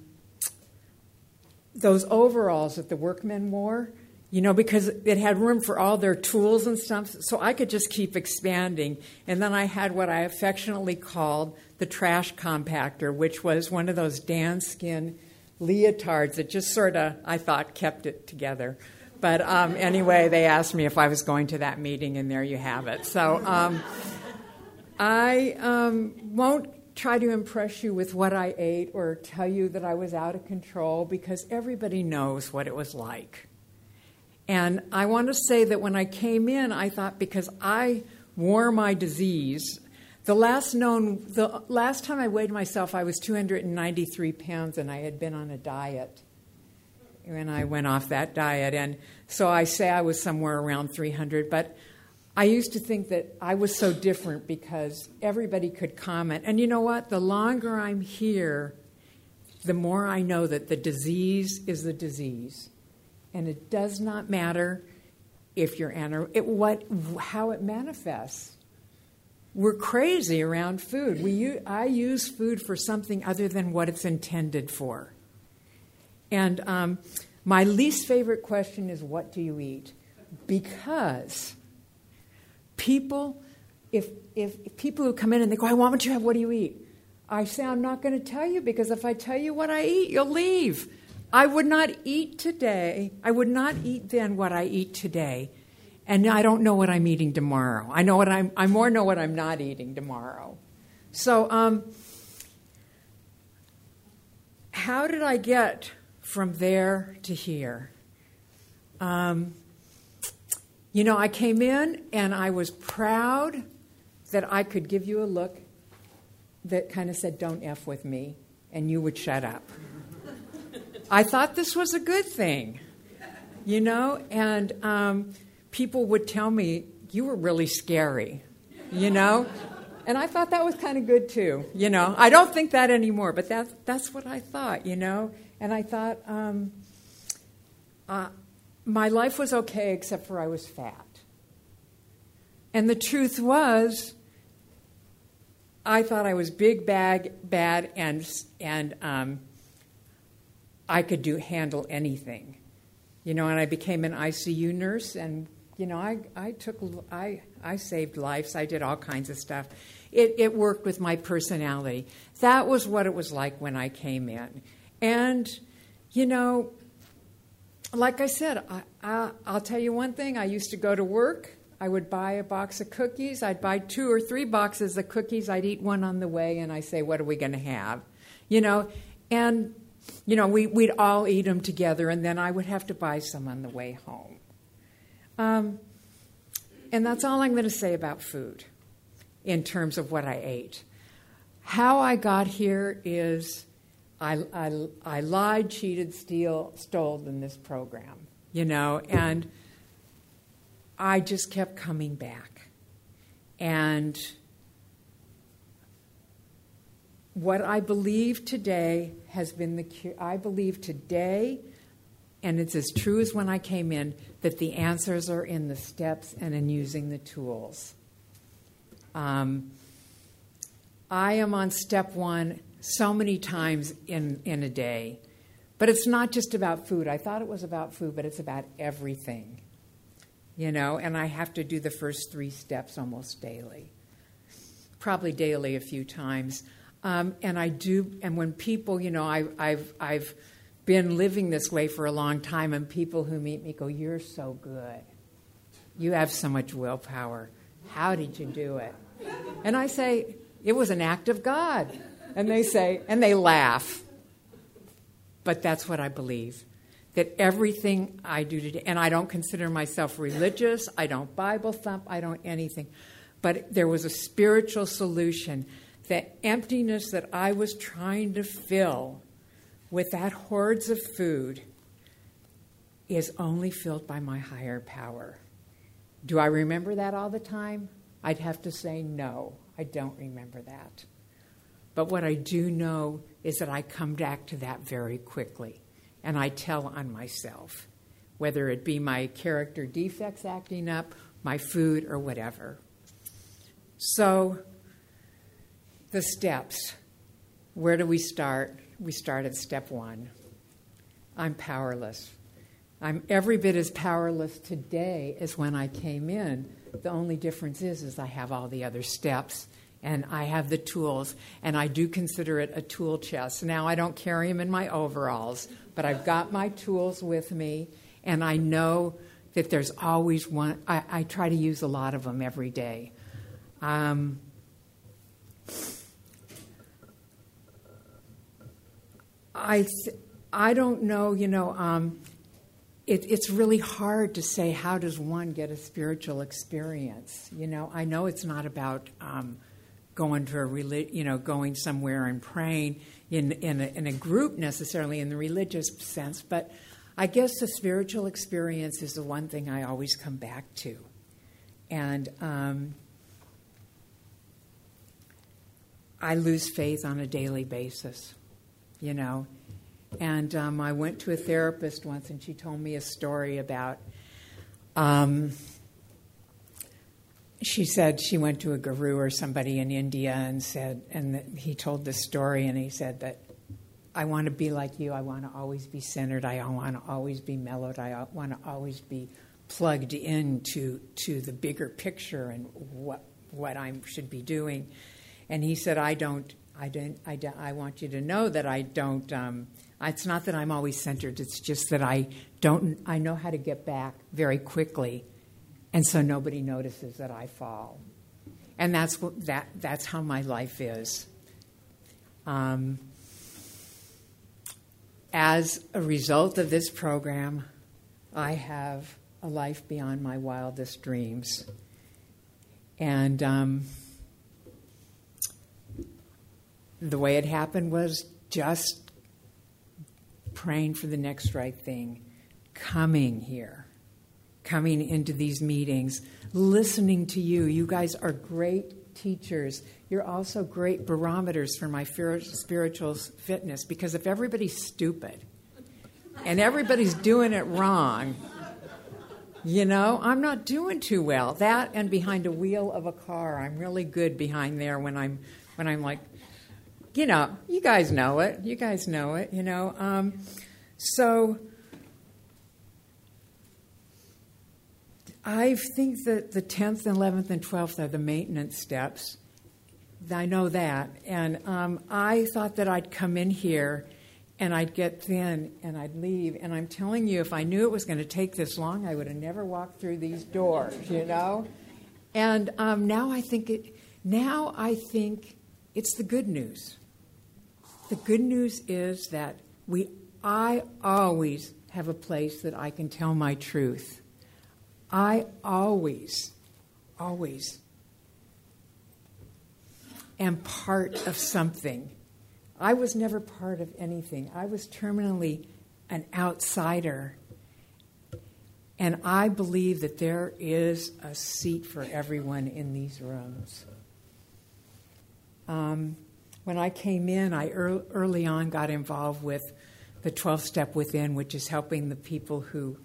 those overalls that the workmen wore. You know, because it had room for all their tools and stuff, so I could just keep expanding. And then I had what I affectionately called the trash compactor, which was one of those Danskin leotards that just sort of, I thought, kept it together. But um, anyway, they asked me if I was going to that meeting, and there you have it. So um, I um, won't try to impress you with what I ate or tell you that I was out of control because everybody knows what it was like. And I want to say that when I came in, I thought because I wore my disease, the last known, the last time I weighed myself, I was 293 pounds, and I had been on a diet. And I went off that diet, and so I say I was somewhere around 300. But I used to think that I was so different because everybody could comment. And you know what? The longer I'm here, the more I know that the disease is the disease. And it does not matter if you're ana- it, what, how it manifests. We're crazy around food. We, I use food for something other than what it's intended for. And um, my least favorite question is, What do you eat? Because people, if, if people who come in and they go, I want what you have, what do you eat? I say, I'm not going to tell you because if I tell you what I eat, you'll leave. I would not eat today, I would not eat then what I eat today. And I don't know what I'm eating tomorrow. I know what I'm, I more know what I'm not eating tomorrow. So, um, how did I get from there to here? Um, you know, I came in and I was proud that I could give you a look that kind of said, Don't F with me, and you would shut up. I thought this was a good thing, you know, and um, people would tell me, You were really scary, you know? And I thought that was kind of good too, you know. I don't think that anymore, but that's, that's what I thought, you know. And I thought, um, uh, my life was okay except for I was fat. And the truth was, I thought I was big, bag, bad, and and um, I could do handle anything, you know. And I became an ICU nurse, and you know, I I took I I saved lives. I did all kinds of stuff. It it worked with my personality. That was what it was like when I came in, and you know, like I said, I, I, I'll tell you one thing. I used to go to work. I would buy a box of cookies. I'd buy two or three boxes of cookies. I'd eat one on the way, and I say, "What are we going to have?" You know, and you know, we, we'd all eat them together, and then I would have to buy some on the way home. Um, and that's all I'm going to say about food in terms of what I ate. How I got here is I, I, I lied, cheated, steal, stole in this program, you know, and I just kept coming back. And what I believe today has been the cure. I believe today, and it's as true as when I came in, that the answers are in the steps and in using the tools. Um, I am on step one so many times in, in a day. But it's not just about food. I thought it was about food, but it's about everything. You know, and I have to do the first three steps almost daily, probably daily a few times. Um, and I do, and when people, you know, I, I've, I've been living this way for a long time, and people who meet me go, You're so good. You have so much willpower. How did you do it? And I say, It was an act of God. And they say, and they laugh. But that's what I believe. That everything I do today, and I don't consider myself religious, I don't Bible thump, I don't anything. But there was a spiritual solution the emptiness that I was trying to fill with that hordes of food is only filled by my higher power. Do I remember that all the time? I'd have to say no, I don't remember that. But what I do know is that I come back to that very quickly and I tell on myself, whether it be my character defects acting up, my food, or whatever. So the steps. Where do we start? We start at step one. I'm powerless. I'm every bit as powerless today as when I came in. The only difference is, is I have all the other steps and I have the tools, and I do consider it a tool chest. Now I don't carry them in my overalls, but I've got my tools with me, and I know that there's always one. I, I try to use a lot of them every day. Um, I, I don't know, you know, um, it, it's really hard to say how does one get a spiritual experience. You know, I know it's not about um, going to a relig- you know going somewhere and praying in in a, in a group necessarily in the religious sense, but I guess the spiritual experience is the one thing I always come back to, and um, I lose faith on a daily basis, you know. And um, I went to a therapist once, and she told me a story about. Um, she said she went to a guru or somebody in India and said, and he told the story, and he said that I want to be like you. I want to always be centered. I want to always be mellowed. I want to always be plugged into to the bigger picture and what what I should be doing. And he said, I don't. I don't. I, don't, I want you to know that I don't. Um, it's not that I'm always centered. It's just that I don't. I know how to get back very quickly and so nobody notices that I fall. And that's, what, that, that's how my life is. Um, as a result of this program, I have a life beyond my wildest dreams. And um, the way it happened was just praying for the next right thing, coming here coming into these meetings, listening to you. You guys are great teachers. You're also great barometers for my spiritual fitness because if everybody's stupid and everybody's doing it wrong, you know, I'm not doing too well. That and behind a wheel of a car, I'm really good behind there when I'm when I'm like, you know, you guys know it. You guys know it. You know, um, so I think that the 10th, and 11th, and 12th are the maintenance steps. I know that. And um, I thought that I'd come in here and I'd get thin and I'd leave. And I'm telling you, if I knew it was going to take this long, I would have never walked through these doors, you know? And um, now I think it, now I think it's the good news. The good news is that we, I always have a place that I can tell my truth. I always, always am part of something. I was never part of anything. I was terminally an outsider. And I believe that there is a seat for everyone in these rooms. Um, when I came in, I early on got involved with the 12 step within, which is helping the people who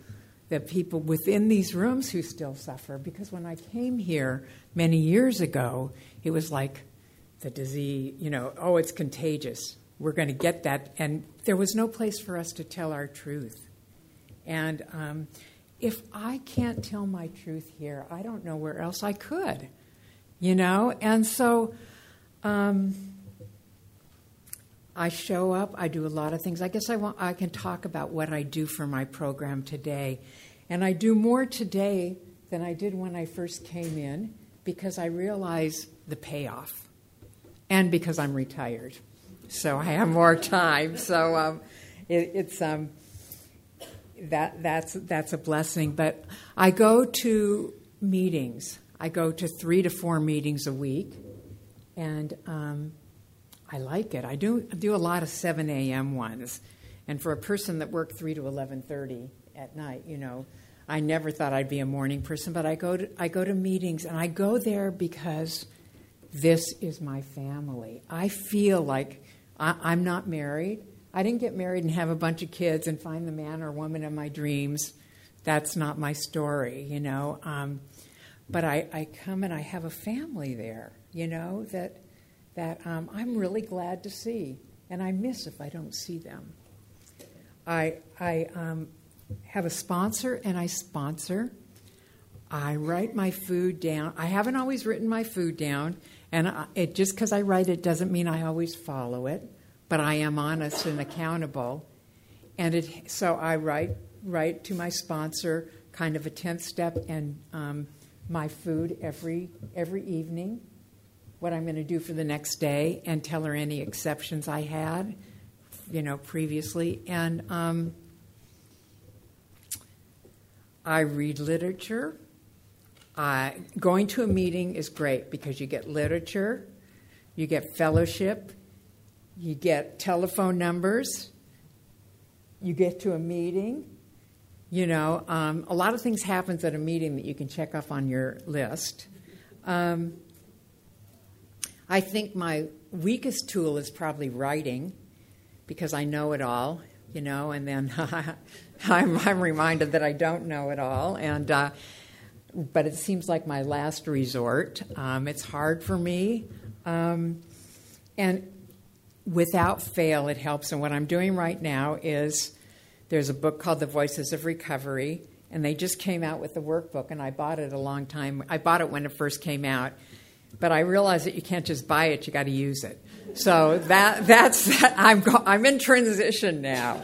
the people within these rooms who still suffer. Because when I came here many years ago, it was like the disease, you know, oh, it's contagious. We're going to get that. And there was no place for us to tell our truth. And um, if I can't tell my truth here, I don't know where else I could, you know? And so. Um, I show up, I do a lot of things. I guess I, want, I can talk about what I do for my program today. And I do more today than I did when I first came in because I realize the payoff and because I'm retired. So I have more time. So um, it, it's um, that that's that's a blessing. But I go to meetings. I go to three to four meetings a week, and um, I like it. I do do a lot of 7 a.m. ones, and for a person that worked 3 to 11:30 at night, you know, I never thought I'd be a morning person. But I go to I go to meetings, and I go there because this is my family. I feel like I, I'm not married. I didn't get married and have a bunch of kids and find the man or woman of my dreams. That's not my story, you know. Um, but I, I come and I have a family there, you know, that that um, I'm really glad to see, and I miss if I don't see them. I, I um, have a sponsor, and I sponsor. I write my food down. I haven't always written my food down, and I, it, just because I write it doesn't mean I always follow it, but I am honest and accountable. And it, so I write, write to my sponsor kind of a 10th step and um, my food every, every evening what I'm going to do for the next day and tell her any exceptions I had, you know, previously. And um, I read literature. Uh, going to a meeting is great because you get literature, you get fellowship, you get telephone numbers, you get to a meeting. You know, um, a lot of things happens at a meeting that you can check off on your list. Um, I think my weakest tool is probably writing because I know it all, you know, and then I'm, I'm, reminded that I don't know it all. And, uh, but it seems like my last resort. Um, it's hard for me. Um, and without fail, it helps. And what I'm doing right now is there's a book called The Voices of Recovery, and they just came out with the workbook, and I bought it a long time. I bought it when it first came out but I realize that you can't just buy it; you got to use it. So that that's I'm I'm in transition now.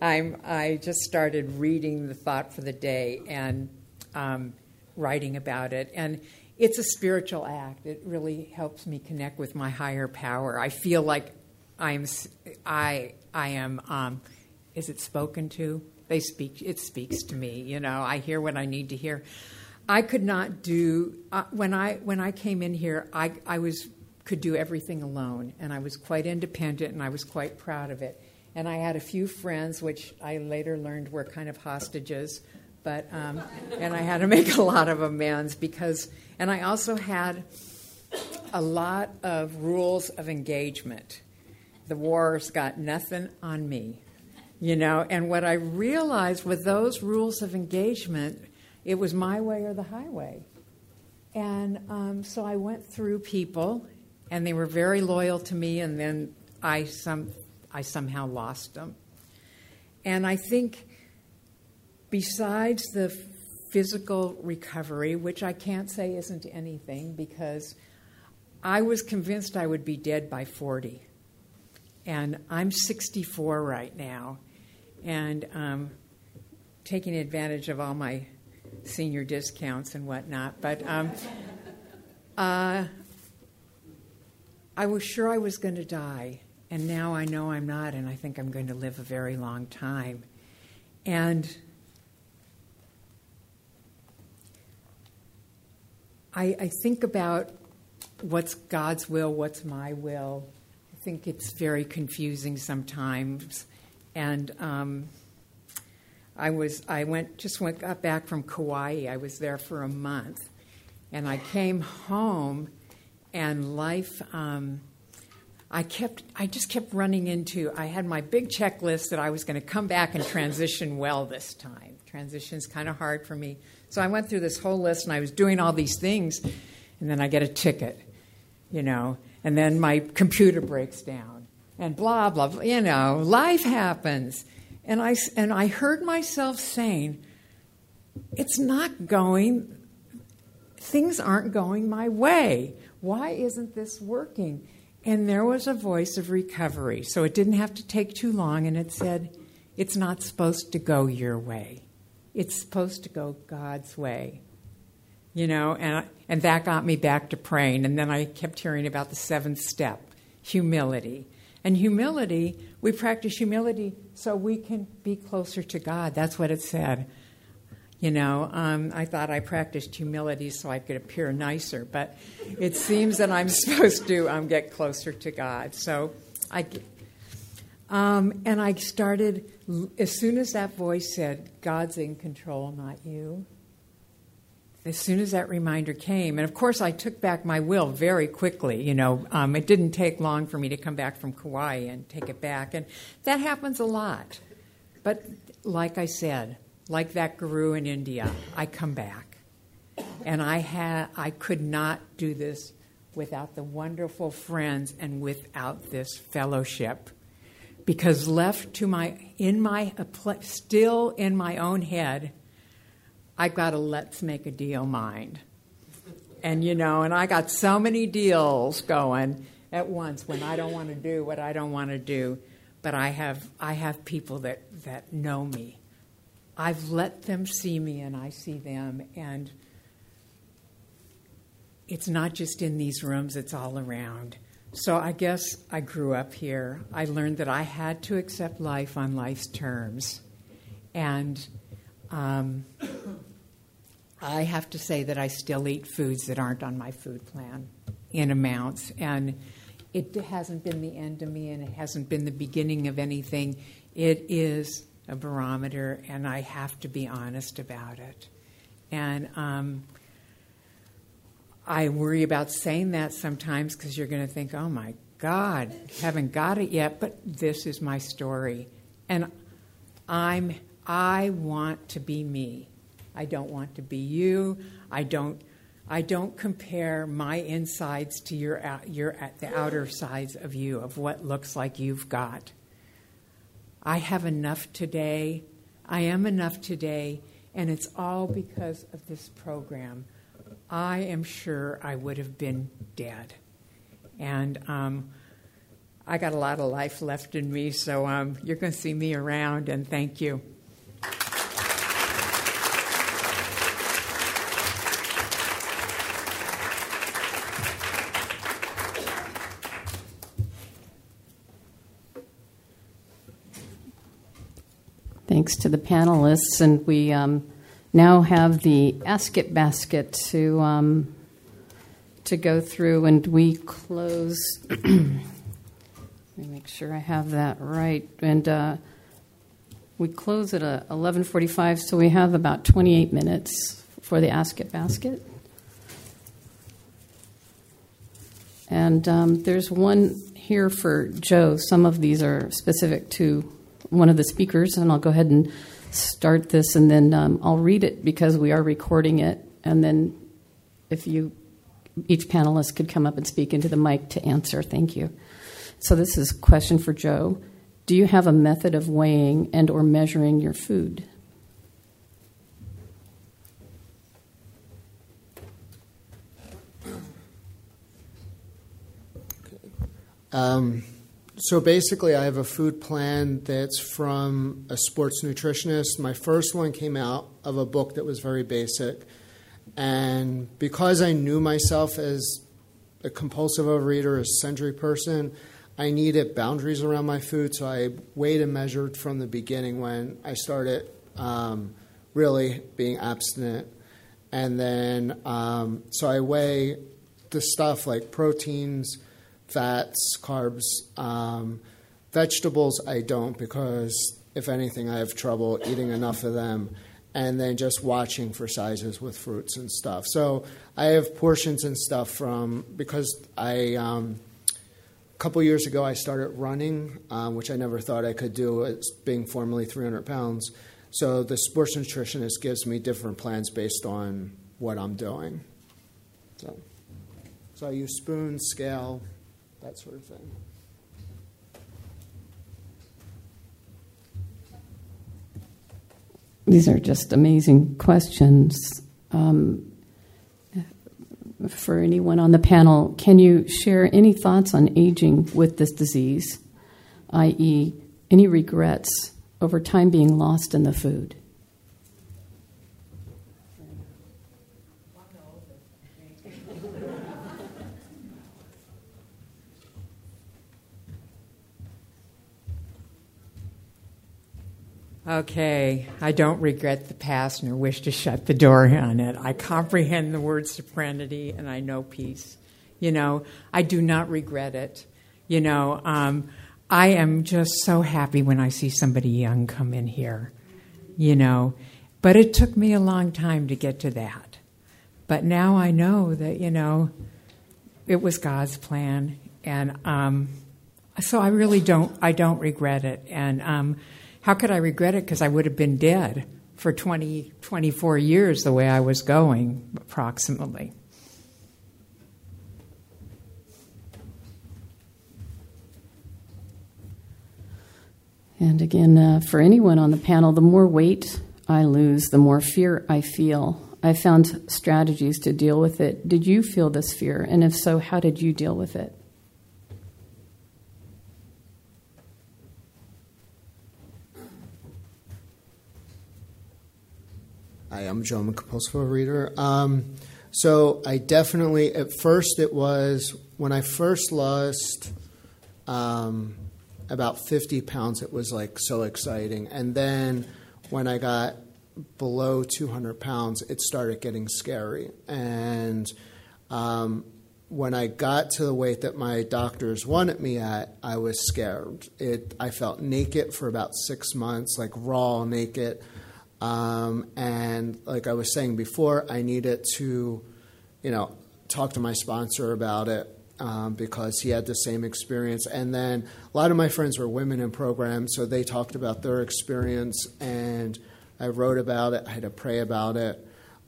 I'm I just started reading the thought for the day and um, writing about it, and it's a spiritual act. It really helps me connect with my higher power. I feel like I'm I I am. Um, is it spoken to? They speak. It speaks to me. You know, I hear what I need to hear. I could not do uh, when I when I came in here. I I was could do everything alone, and I was quite independent, and I was quite proud of it. And I had a few friends, which I later learned were kind of hostages, but um, and I had to make a lot of amends because. And I also had a lot of rules of engagement. The war's got nothing on me, you know. And what I realized with those rules of engagement it was my way or the highway. And um, so I went through people, and they were very loyal to me, and then I, some, I somehow lost them. And I think, besides the physical recovery, which I can't say isn't anything because I was convinced I would be dead by 40. And I'm 64 right now, and um, taking advantage of all my senior discounts and whatnot. But um, uh, I was sure I was going to die, and now I know I'm not, and I think I'm going to live a very long time. And I, I think about what's God's will, what's my will. I think it's very confusing sometimes. And um, I was I went just went got back from Kauai. I was there for a month, and I came home, and life. Um, I kept I just kept running into. I had my big checklist that I was going to come back and transition well this time. Transition's kind of hard for me, so I went through this whole list and I was doing all these things, and then I get a ticket, you know, and then my computer breaks down, and blah blah. blah you know, life happens and I, and I heard myself saying, It's not going, things aren't going my way. Why isn't this working? And there was a voice of recovery. So it didn't have to take too long, and it said, It's not supposed to go your way. It's supposed to go God's way. You know, and, and that got me back to praying. And then I kept hearing about the seventh step humility. And humility, we practice humility so we can be closer to God. That's what it said. You know, um, I thought I practiced humility so I could appear nicer, but it seems that I'm supposed to um, get closer to God. So I, um, and I started as soon as that voice said, "God's in control, not you." As soon as that reminder came, and of course I took back my will very quickly. You know, um, it didn't take long for me to come back from Kauai and take it back, and that happens a lot. But like I said, like that guru in India, I come back, and I had I could not do this without the wonderful friends, and without this fellowship. Because left to my, in my, still in my own head, I got a let's make a deal mind. And, you know, and I got so many deals going at once when I don't want to do what I don't want to do. But I have, I have people that, that know me. I've let them see me and I see them. And it's not just in these rooms, it's all around. So I guess I grew up here. I learned that I had to accept life on life's terms. And um, I have to say that I still eat foods that aren't on my food plan in amounts. And it hasn't been the end of me and it hasn't been the beginning of anything. It is a barometer, and I have to be honest about it. And um, I worry about saying that sometimes because you're going to think, oh my God, haven't got it yet, but this is my story. And I'm, I want to be me. I don't want to be you. I don't, I don't compare my insides to your, your, the outer sides of you, of what looks like you've got. I have enough today. I am enough today, and it's all because of this program. I am sure I would have been dead. And um, I got a lot of life left in me, so um, you're going to see me around, and thank you. Thanks to the panelists, and we um, now have the Ask It basket to um, to go through, and we close. Let me make sure I have that right, and uh, we close at uh, eleven forty-five, so we have about twenty-eight minutes for the Ask It basket. And um, there's one here for Joe. Some of these are specific to one of the speakers, and I'll go ahead and start this, and then um, I'll read it because we are recording it, and then if you, each panelist could come up and speak into the mic to answer. Thank you. So this is a question for Joe. Do you have a method of weighing and or measuring your food? Um, so basically, I have a food plan that's from a sports nutritionist. My first one came out of a book that was very basic. And because I knew myself as a compulsive overeater, a sensory person, I needed boundaries around my food. So I weighed and measured from the beginning when I started um, really being abstinent. And then, um, so I weigh the stuff like proteins fats, carbs. Um, vegetables, I don't because if anything, I have trouble eating enough of them. And then just watching for sizes with fruits and stuff. So I have portions and stuff from because I. Um, a couple years ago, I started running, um, which I never thought I could do, as being formerly 300 pounds. So the sports nutritionist gives me different plans based on what I'm doing. So, so I use spoon, scale, that sort of thing. These are just amazing questions. Um, for anyone on the panel, can you share any thoughts on aging with this disease, i.e., any regrets over time being lost in the food? Okay, I don't regret the past nor wish to shut the door on it. I comprehend the word serenity and I know peace. You know, I do not regret it. You know, um, I am just so happy when I see somebody young come in here. You know, but it took me a long time to get to that. But now I know that, you know, it was God's plan. And um, so I really don't, I don't regret it. And, um, how could I regret it? Because I would have been dead for 20, 24 years the way I was going, approximately. And again, uh, for anyone on the panel, the more weight I lose, the more fear I feel. I found strategies to deal with it. Did you feel this fear? And if so, how did you deal with it? I am Joe, I'm a compulsive overeater. Um, so I definitely, at first, it was when I first lost um, about 50 pounds, it was like so exciting. And then when I got below 200 pounds, it started getting scary. And um, when I got to the weight that my doctors wanted me at, I was scared. It, I felt naked for about six months, like raw naked. Um, and like I was saying before, I needed to, you know, talk to my sponsor about it um, because he had the same experience. And then a lot of my friends were women in programs, so they talked about their experience, and I wrote about it. I had to pray about it,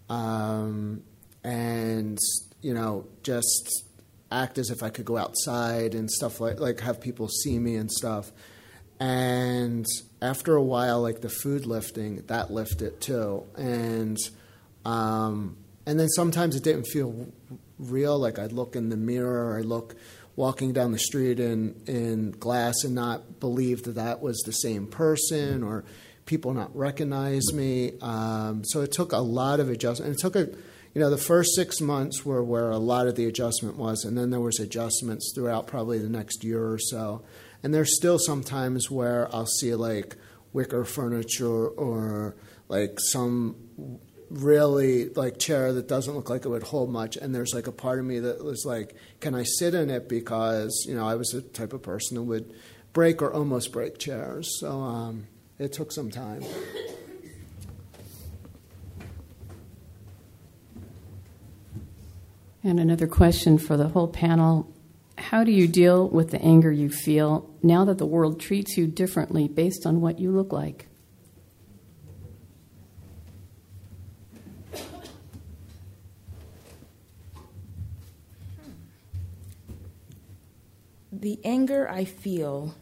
um, and you know, just act as if I could go outside and stuff like like have people see me and stuff. And after a while, like the food lifting, that lifted too. And um, and then sometimes it didn't feel real. Like I'd look in the mirror, or I look walking down the street in in glass and not believe that that was the same person, or people not recognize me. Um, so it took a lot of adjustment. It took a you know, the first six months were where a lot of the adjustment was, and then there was adjustments throughout probably the next year or so. And there's still some times where I'll see like wicker furniture or like some really like chair that doesn't look like it would hold much. And there's like a part of me that was like can i sit in it? Because you know i was the type of person who would break or almost break chairs. So um, it took some time. And another question for the whole panel how do you deal with the anger you feel now that the world treats you differently based on what you look like? The anger I feel,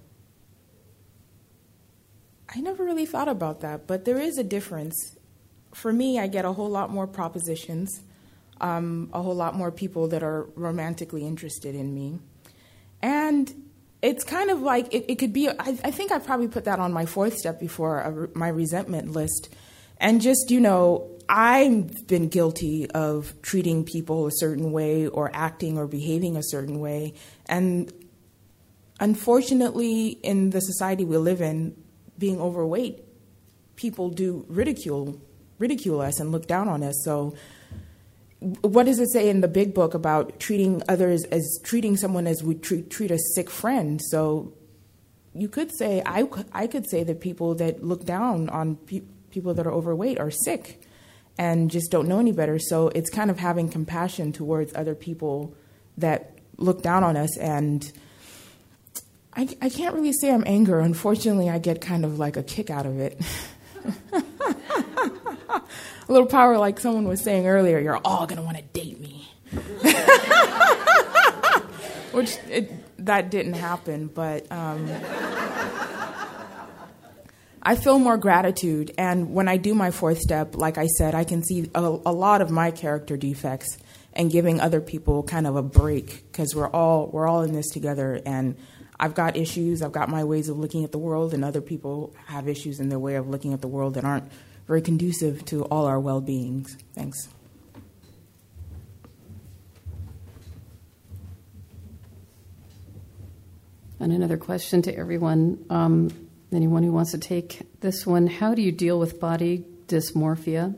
I never really thought about that, but there is a difference. For me, I get a whole lot more propositions um, a whole lot more people that are romantically interested in me. And it's kind of like it, it could be, I, I, think I probably put that on my fourth step before a, my resentment list. And just, you know, I've been guilty of treating people a certain way or acting or behaving a certain way. And unfortunately, in the society we live in, being overweight, people do ridicule ridicule us and look down on us. So what does it say in the big book about treating others as treating someone as we treat, treat a sick friend? So you could say, I, I could say that people that look down on pe- people that are overweight are sick and just don't know any better. So it's kind of having compassion towards other people that look down on us. And I, I can't really say I'm anger. Unfortunately, I get kind of like a kick out of it. little power, like someone was saying earlier, you're all going to want to date me. Which it, that didn't happen, but um, I feel more gratitude. And when I do my fourth step, like I said, I can see a, a lot of my character defects and giving other people kind of a break because we're all we're all in this together and I've got issues, I've got my ways of looking at the world and other people have issues in their way of looking at the world that aren't very conducive to all our well beings. Thanks. And another question to everyone um, anyone who wants to take this one How do you deal with body dysmorphia?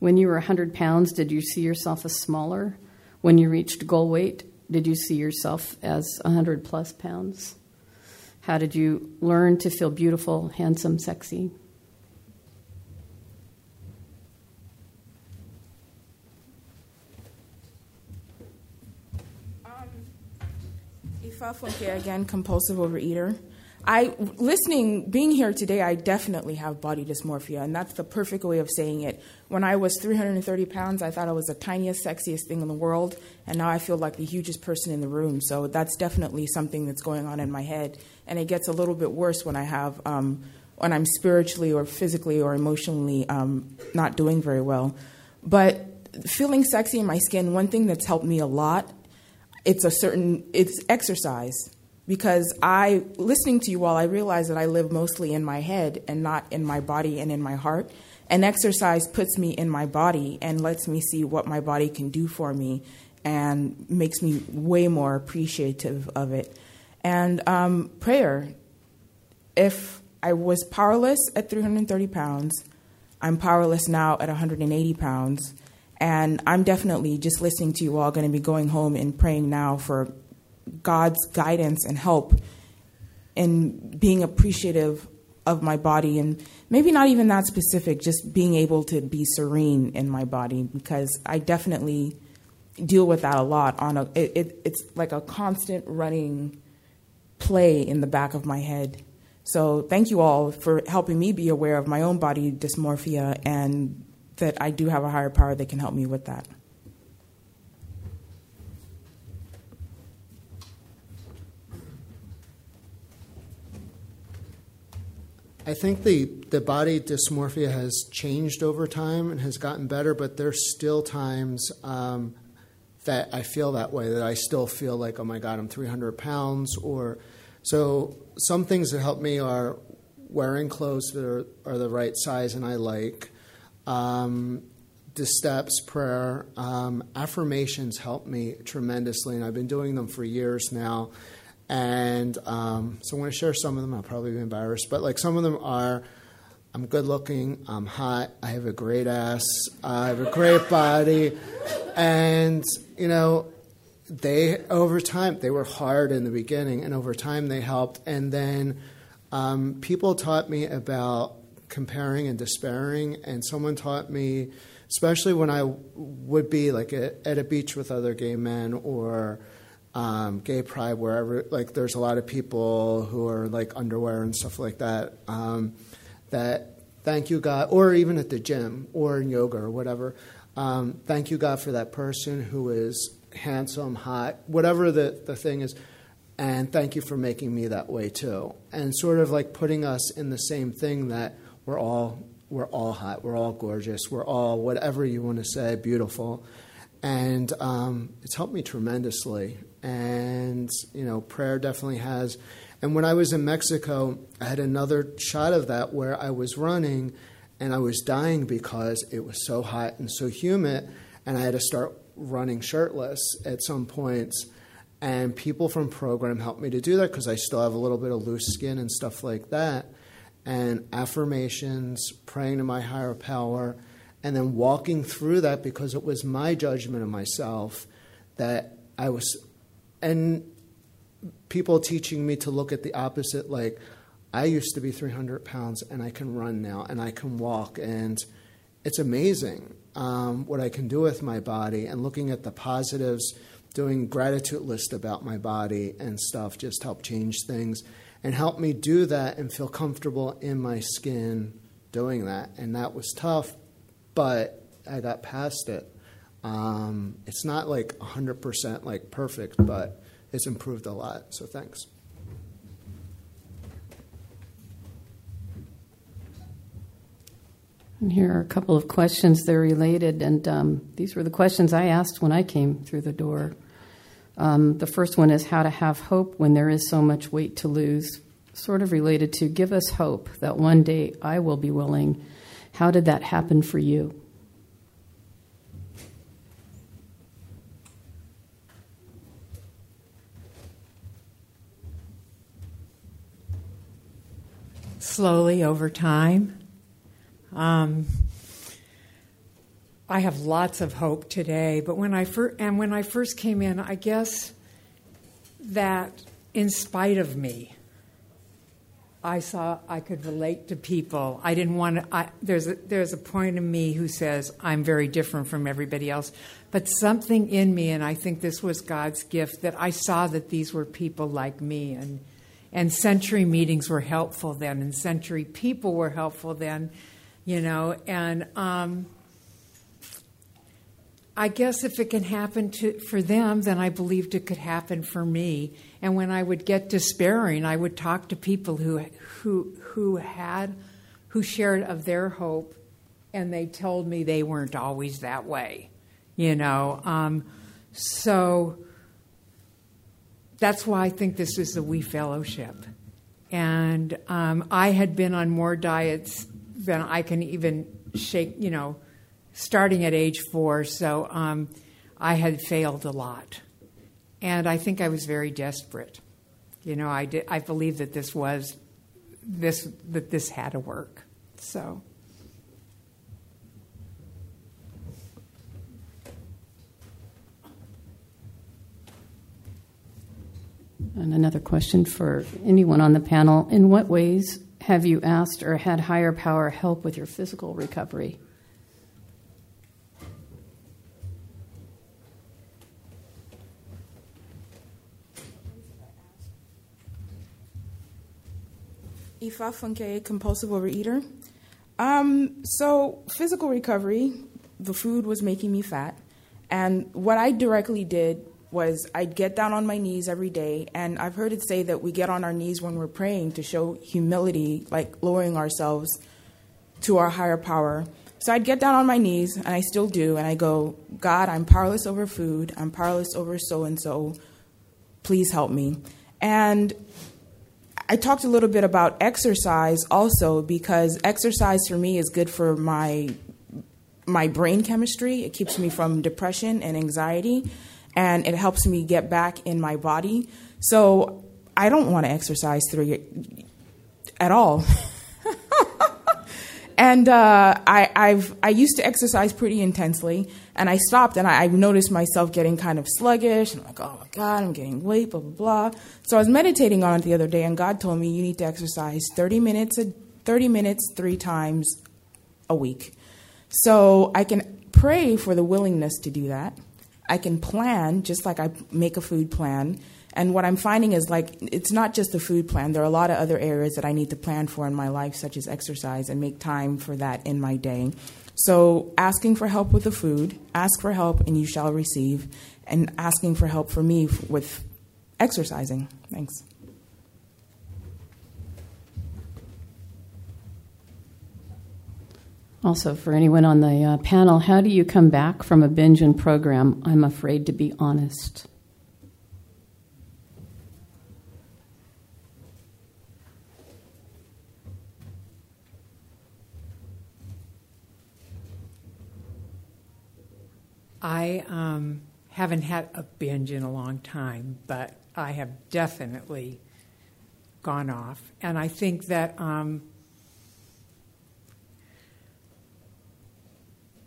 When you were 100 pounds, did you see yourself as smaller? When you reached goal weight, did you see yourself as 100 plus pounds? How did you learn to feel beautiful, handsome, sexy? Again, compulsive overeater. I listening, being here today, I definitely have body dysmorphia, and that's the perfect way of saying it. When I was 330 pounds, I thought I was the tiniest, sexiest thing in the world, and now I feel like the hugest person in the room. So that's definitely something that's going on in my head, and it gets a little bit worse when I have um, when I'm spiritually or physically or emotionally um, not doing very well. But feeling sexy in my skin, one thing that's helped me a lot, it's a certain it's exercise because I, listening to you all, I realize that I live mostly in my head and not in my body and in my heart. And exercise puts me in my body and lets me see what my body can do for me and makes me way more appreciative of it. And um, prayer, if I was powerless at 330 pounds, I'm powerless now at 180 pounds. And I'm definitely just listening to you all going to be going home and praying now for God's guidance and help in being appreciative of my body and maybe not even that specific, just being able to be serene in my body because I definitely deal with that a lot. On a, it, it, it's like a constant running play in the back of my head. So thank you all for helping me be aware of my own body dysmorphia and that I do have a higher power that can help me with that. I think the, the body dysmorphia has changed over time and has gotten better, but there's still times um, that I feel that way, that I still feel like, oh my God, I'm 300 pounds. Or so some things that help me are wearing clothes that are, are the right size and I like. Um, the steps, prayer, um, affirmations help me tremendously, and I've been doing them for years now. And um, so I'm going to share some of them. I'll probably be embarrassed, but like some of them are I'm good looking, I'm hot, I have a great ass, I have a great body. And, you know, they, over time, they were hard in the beginning, and over time they helped. And then um, people taught me about comparing and despairing, and someone taught me, especially when I would be like at a beach with other gay men or um, gay pride, wherever, like there's a lot of people who are like underwear and stuff like that. Um, that thank you God, or even at the gym or in yoga or whatever. Um, thank you God for that person who is handsome, hot, whatever the, the thing is. And thank you for making me that way too. And sort of like putting us in the same thing that we're all we're all hot, we're all gorgeous, we're all whatever you want to say, beautiful. And um, it's helped me tremendously. And you know prayer definitely has. And when i was in mexico i had another shot of that where i was running and i was dying because it was so hot and so humid and i had to start running shirtless at some points. And people from program helped me to do that because i still have a little bit of loose skin and stuff like that and affirmations praying to my higher power and then walking through that because it was my judgment of myself that I was and people teaching me to look at the opposite like i used to be 300 pounds and i can run now and i can walk and it's amazing um, what i can do with my body and looking at the positives doing gratitude list about my body and stuff just help change things and help me do that and feel comfortable in my skin doing that and that was tough but i got past it um, it's not like 100% like perfect, but it's improved a lot. So thanks. And here are a couple of questions. They're related, and um, these were the questions I asked when I came through the door. Um, the first one is how to have hope when there is so much weight to lose. Sort of related to give us hope that one day I will be willing. How did that happen for you? slowly over time. Um, I have lots of hope today, but when I fir- and when I first came in, I guess that in spite of me, I saw I could relate to people. I didn't want to. I, there's a, there's a point in me who says I'm very different from everybody else, but something in me, and I think this was God's gift that I saw that these were people like me, and and century meetings were helpful then, and century people were helpful then, you know, and um, I guess if it can happen to, for them, then I believed it could happen for me. And when I would get despairing, I would talk to people who who who had who shared of their hope, and they told me they weren't always that way, you know. Um, so that's why I think this is the We Fellowship. And um, I had been on more diets than I can even shake, you know starting at age four, so um, I had failed a lot. And I think I was very desperate. You know, I, did, I believed that this was, this, that this had to work. So. And another question for anyone on the panel. In what ways have you asked or had higher power help with your physical recovery? Ifa Funke, compulsive overeater. Um, so, physical recovery, the food was making me fat. And what I directly did was I'd get down on my knees every day. And I've heard it say that we get on our knees when we're praying to show humility, like lowering ourselves to our higher power. So I'd get down on my knees, and I still do, and I go, God, I'm powerless over food. I'm powerless over so and so. Please help me. And I talked a little bit about exercise also because exercise for me is good for my my brain chemistry. It keeps me from depression and anxiety and it helps me get back in my body. So I don't want to exercise three at all. and uh, I, I've I used to exercise pretty intensely, and I stopped, and I, I noticed myself getting kind of sluggish. And I'm like, oh my god, I'm getting weight, blah blah blah. So I was meditating on it the other day, and God told me you need to exercise 30 minutes a 30 minutes three times a week. So I can pray for the willingness to do that. I can plan just like I make a food plan and what I'm finding is like it's not just the food plan. There are a lot of other areas that I need to plan for in my life, such as exercise, and make time for that in my day. So, asking for help with the food, ask for help and you shall receive, and asking for help for me with exercising. Thanks. Also, for anyone on the uh, panel, how do you come back from a binge and program? I'm afraid to be honest. I um, haven't had a binge in a long time, but I have definitely gone off. And I think that um,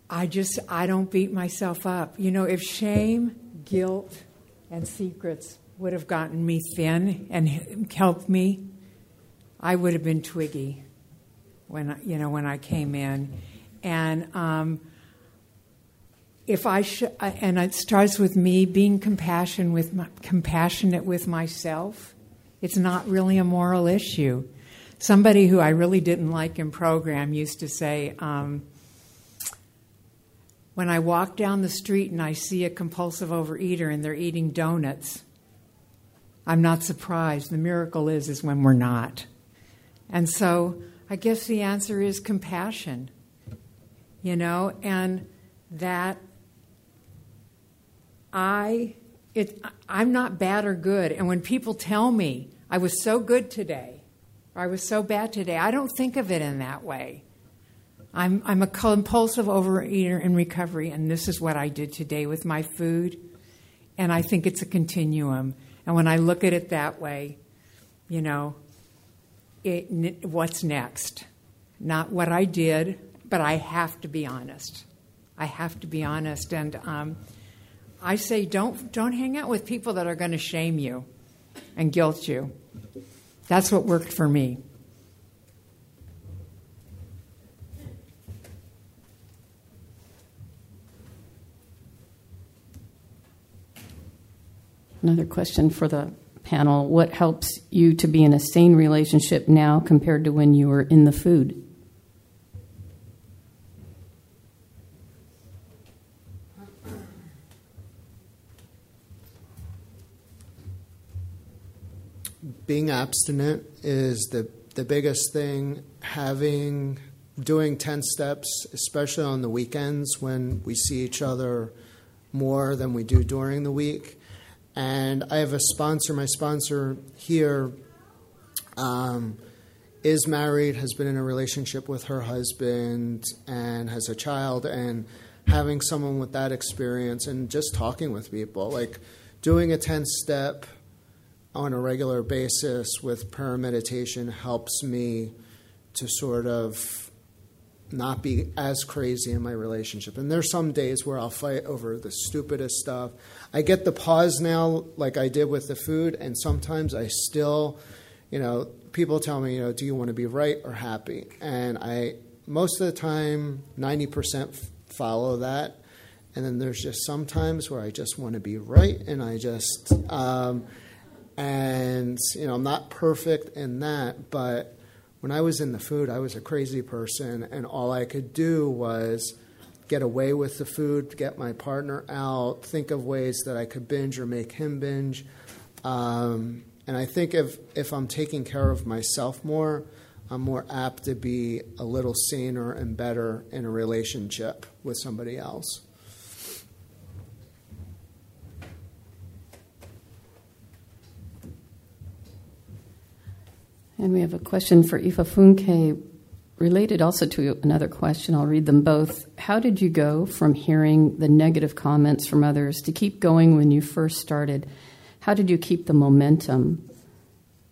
I just, I don't beat myself up. You know, if shame, guilt, and secrets would have gotten me thin and helped me, I would have been twiggy when, you know, when I came in. And, um, if I sh- and it starts with me being compassion with my, compassionate with myself. It's not really a moral issue. Somebody who I really didn't like in program used to say, um, when I walk down the street and I see a compulsive overeater and they're eating donuts, I'm not surprised. The miracle is is when we're not. And so I guess the answer is compassion. You know, and that I it I'm not bad or good. And when people tell me I was so good today or I was so bad today, I don't think of it in that way. I'm I'm a compulsive overeater in recovery and this is what I did today with my food. And I think it's a continuum. And when I look at it that way, you know, it, what's next? Not what I did, but I have to be honest. I have to be honest. And um, I say don't don't hang out with people that are going to shame you and guilt you. That's what worked for me. Another question for the panel, what helps you to be in a sane relationship now compared to when you were in the food? Being abstinent is the, the biggest thing. Having, doing 10 steps, especially on the weekends when we see each other more than we do during the week. And I have a sponsor, my sponsor here um, is married, has been in a relationship with her husband, and has a child. And having someone with that experience and just talking with people, like doing a 10 step on a regular basis with prayer meditation helps me to sort of not be as crazy in my relationship. And there's some days where I'll fight over the stupidest stuff. I get the pause now, like I did with the food, and sometimes I still, you know, people tell me, you know, do you want to be right or happy? And I, most of the time, 90% follow that. And then there's just some times where I just want to be right, and I just, um, and, you know, I'm not perfect in that, but when I was in the food, I was a crazy person, and all I could do was get away with the food, get my partner out, think of ways that I could binge or make him binge. Um, and I think if, if I'm taking care of myself more, I'm more apt to be a little saner and better in a relationship with somebody else. And we have a question for Ifa Funke related also to another question. I'll read them both. How did you go from hearing the negative comments from others to keep going when you first started? How did you keep the momentum?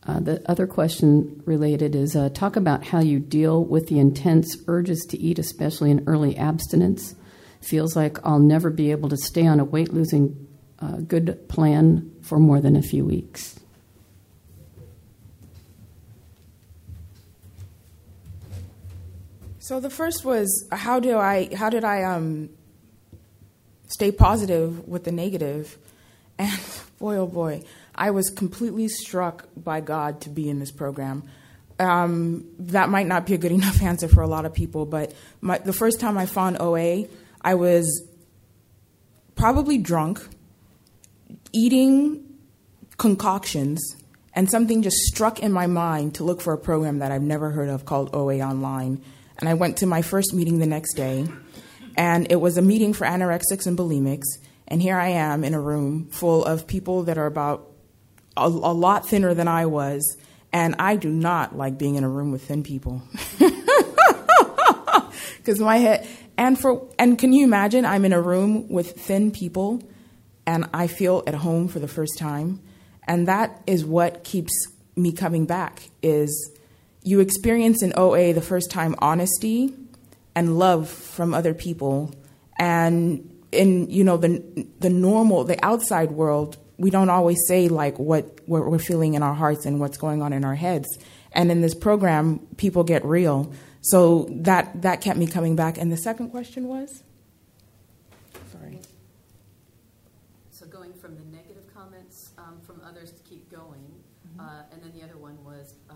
Uh, the other question related is uh, talk about how you deal with the intense urges to eat, especially in early abstinence. Feels like I'll never be able to stay on a weight losing uh, good plan for more than a few weeks. So the first was how do I how did I um stay positive with the negative? And boy oh boy, I was completely struck by God to be in this program. Um, that might not be a good enough answer for a lot of people, but my, the first time I found OA, I was probably drunk, eating concoctions, and something just struck in my mind to look for a program that I've never heard of called OA Online and I went to my first meeting the next day, and it was a meeting for anorexics and bulimics. And here I am in a room full of people that are about a, a lot thinner than I was, and I do not like being in a room with thin people. Because my head, and for, and can you imagine? I'm in a room with thin people, and I feel at home for the first time, and that is what keeps me coming back. Is you experience in OA the first time honesty and love from other people. And in you know the the normal, the outside world, we don't always say like what, what we're feeling in our hearts and what's going on in our heads. And in this program, people get real. So that that kept me coming back. And the second question was. Sorry. So going from the negative comments um, from others to keep going, mm-hmm. uh, and then the other one was. Uh,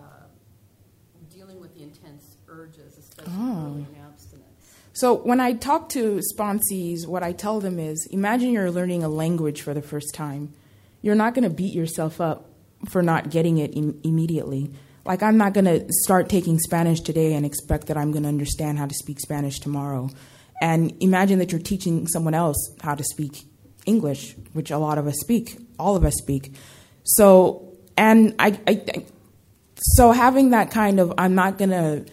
dealing with the intense urges, especially oh. So when I talk to sponsees, what I tell them is imagine you're learning a language for the first time. You're not going to beat yourself up for not getting it Im- immediately. Like, I'm not going to start taking Spanish today and expect that I'm going to understand how to speak Spanish tomorrow. And imagine that you're teaching someone else how to speak English, which a lot of us speak, all of us speak. So, and I, I, so having that kind of i'm not going to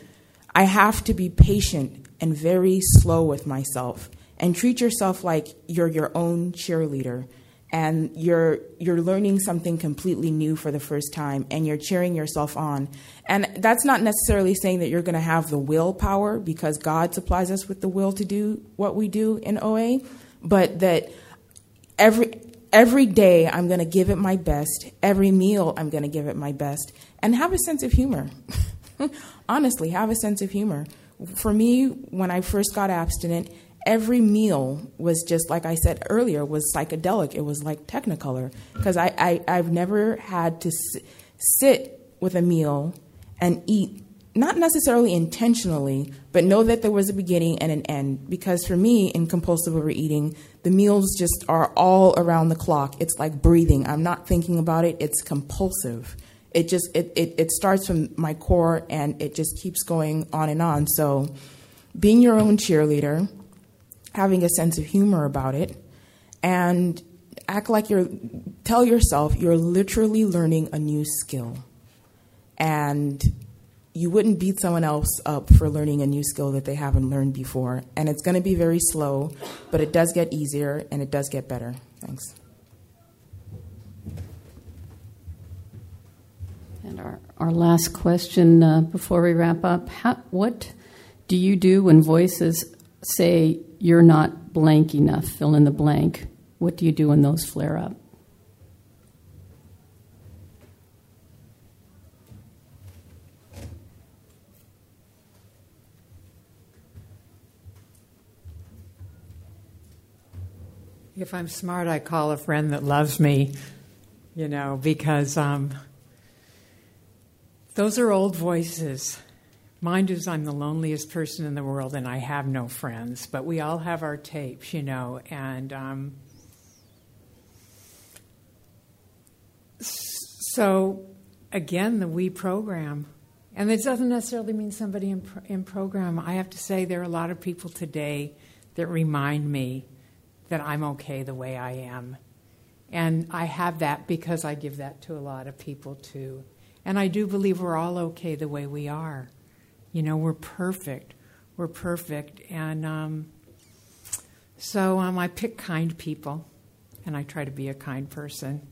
i have to be patient and very slow with myself and treat yourself like you're your own cheerleader and you're you're learning something completely new for the first time and you're cheering yourself on and that's not necessarily saying that you're going to have the willpower because god supplies us with the will to do what we do in oa but that every every day i'm going to give it my best every meal i'm going to give it my best and have a sense of humor. Honestly, have a sense of humor. For me, when I first got abstinent, every meal was just like I said earlier was psychedelic. It was like Technicolor because I, I I've never had to sit with a meal and eat not necessarily intentionally, but know that there was a beginning and an end. Because for me, in compulsive overeating, the meals just are all around the clock. It's like breathing. I'm not thinking about it. It's compulsive. It just it, it, it starts from my core and it just keeps going on and on. So being your own cheerleader, having a sense of humor about it, and act like you're tell yourself you're literally learning a new skill. And you wouldn't beat someone else up for learning a new skill that they haven't learned before. And it's going to be very slow, but it does get easier and it does get better. Thanks. And our, our last question uh, before we wrap up How, What do you do when voices say you're not blank enough? Fill in the blank. What do you do when those flare up? If I'm smart, I call a friend that loves me, you know, because um, those are old voices. Mind is, I'm the loneliest person in the world and I have no friends, but we all have our tapes, you know, and um, so again, the we program. And it doesn't necessarily mean somebody in, in program. I have to say, there are a lot of people today that remind me that I'm okay the way I am. And I have that because I give that to a lot of people too. And I do believe we're all okay the way we are. You know, we're perfect. We're perfect. And um, so um, I pick kind people, and I try to be a kind person.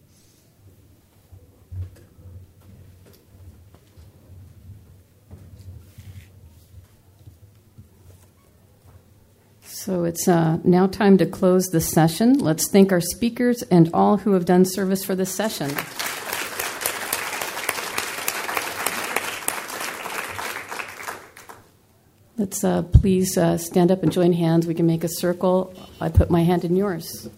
So it's uh, now time to close the session. Let's thank our speakers and all who have done service for this session. Let's uh, please uh, stand up and join hands. We can make a circle. I put my hand in yours.